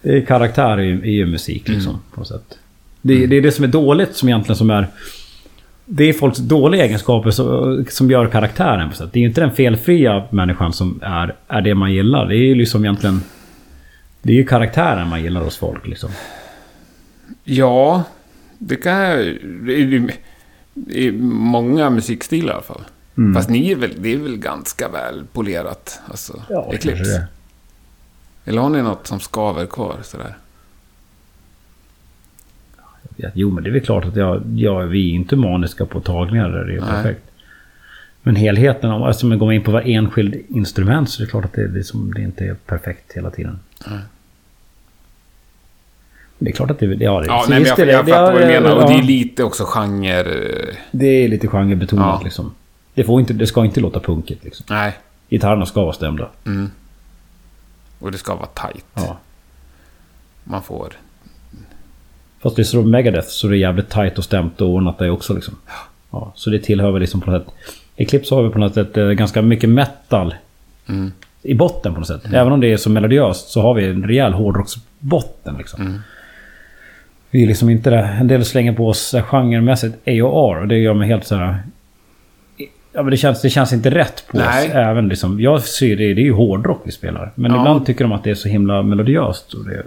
Det är karaktär i, i musik liksom. På något sätt. Det, det är det som är dåligt som egentligen som är... Det är folks dåliga egenskaper som, som gör karaktären på sätt. Det är ju inte den felfria människan som är, är det man gillar. Det är ju liksom egentligen... Det är ju karaktären man gillar hos folk liksom. Ja, det kan jag... Är många musikstilar i alla fall. Mm. Fast ni är väl, det är väl ganska väl polerat, alltså, Eclipse. kanske det. Eller har ni något som skaver kvar sådär? Ja, Jo, men det är väl klart att jag, jag, vi är inte maniska på tagningar där det är Nej. perfekt. Men helheten, om alltså, man går in på varje enskild instrument så är det klart att det, det, som, det inte är perfekt hela tiden. Nej. Det är klart att det, ja, det, Ja, nej, men jag, jag det- fattar vad du menar. Och det är lite också genre... Det är lite genrebetonat Ja. liksom. Det, får inte, det ska inte låta punkigt liksom. Nej. Gitarrerna ska vara stämda. Mm. Och det ska vara tight. Ja. Man får... Fast det är så Megadeth så det är jävligt tight och stämt och ordnat det också liksom. Ja, så det tillhör väl liksom på något sätt... Eclipse har väl på något sätt eh, ganska mycket metal Mm. i botten på något sätt. Även om det är så melodiöst så har vi en rejäl hårdrocksbotten liksom. Mm. Vi är liksom inte det. En del slänger på oss genremässigt AOR och det gör mig helt så här... Ja men det känns, det känns inte rätt på Nej. oss. Även liksom, jag ser det, det är ju hårdrock vi spelar. Men Ja. ibland tycker de att det är så himla melodiöst. Och det,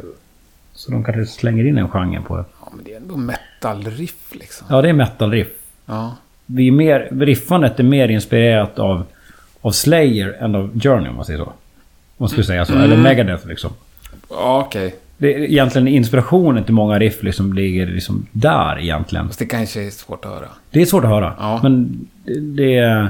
så de kanske slänger in en genre på det. Ja, men det är ändå metal-riff liksom. Ja, det är metal-riff. Ja. Vi är mer, riffandet är mer inspirerat av, av Slayer än av Journey om man säger så. Om man skulle säga så. Mm. Eller Megadeth liksom. Ja, okej. Det är egentligen inspirationen till många riff liksom ligger liksom där egentligen. Fast det kanske är svårt att höra. Det är svårt att höra. Ja. Men det, det är...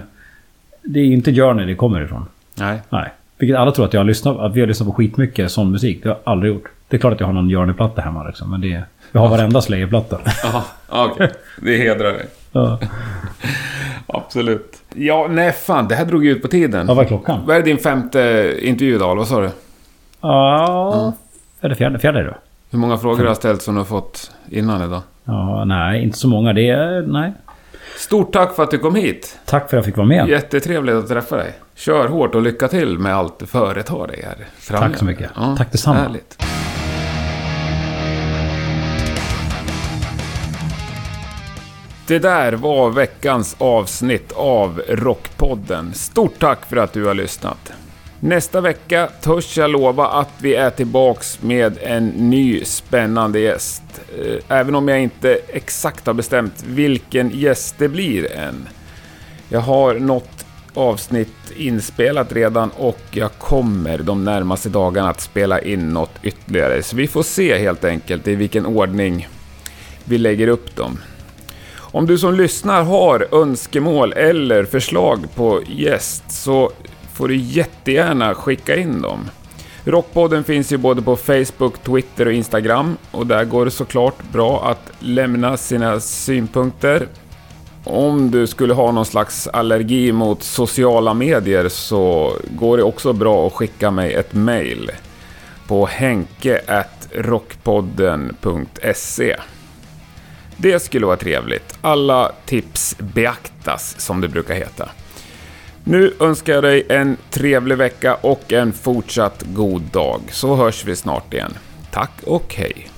Det är inte Journey det kommer ifrån. Nej. Nej. Vilket alla tror att jag har lyssnat att vi har lyssnat på skitmycket sån musik. Det har jag aldrig gjort. Det är klart att jag har någon Journey-platta hemma liksom. Men det... Jag har varenda Slayer-platta. Jaha, okej. Det hedrar dig. ja. Absolut. Ja, nej fan. Det här drog ju ut på tiden. ja, vad är klockan? Vad är din femte intervju idag? Vad sa du? Ja... Är det fjärde? Fjärde då? Hur många frågor har jag ställt som du har fått innan idag? Ja, nej, inte så många. Det är... Nej. Stort tack för att du kom hit. Tack för att jag fick vara med. Jättetrevligt att träffa dig. Kör hårt och lycka till med allt du företar dig här framöver. Tack så mycket. Tack detsamma. Härligt. Det där var veckans avsnitt av Rockpodden. Stort tack för att du har lyssnat. Nästa vecka törs jag lova att vi är tillbaks med en ny spännande gäst. Eh, även om jag inte exakt har bestämt vilken gäst det blir än. Jag har något avsnitt inspelat redan och jag kommer de närmaste dagarna att spela in något ytterligare. Så vi får se helt enkelt i vilken ordning vi lägger upp dem. Om du som lyssnar har önskemål eller förslag på gäst så får du jättegärna skicka in dem. Rockpodden finns ju både på Facebook, Twitter och Instagram och där går det såklart bra att lämna sina synpunkter. Om du skulle ha någon slags allergi mot sociala medier så går det också bra att skicka mig ett mail på henke.rockpodden.se det skulle vara trevligt. Alla tips beaktas som det brukar heta. Nu önskar jag dig en trevlig vecka och en fortsatt god dag, så hörs vi snart igen. Tack och hej!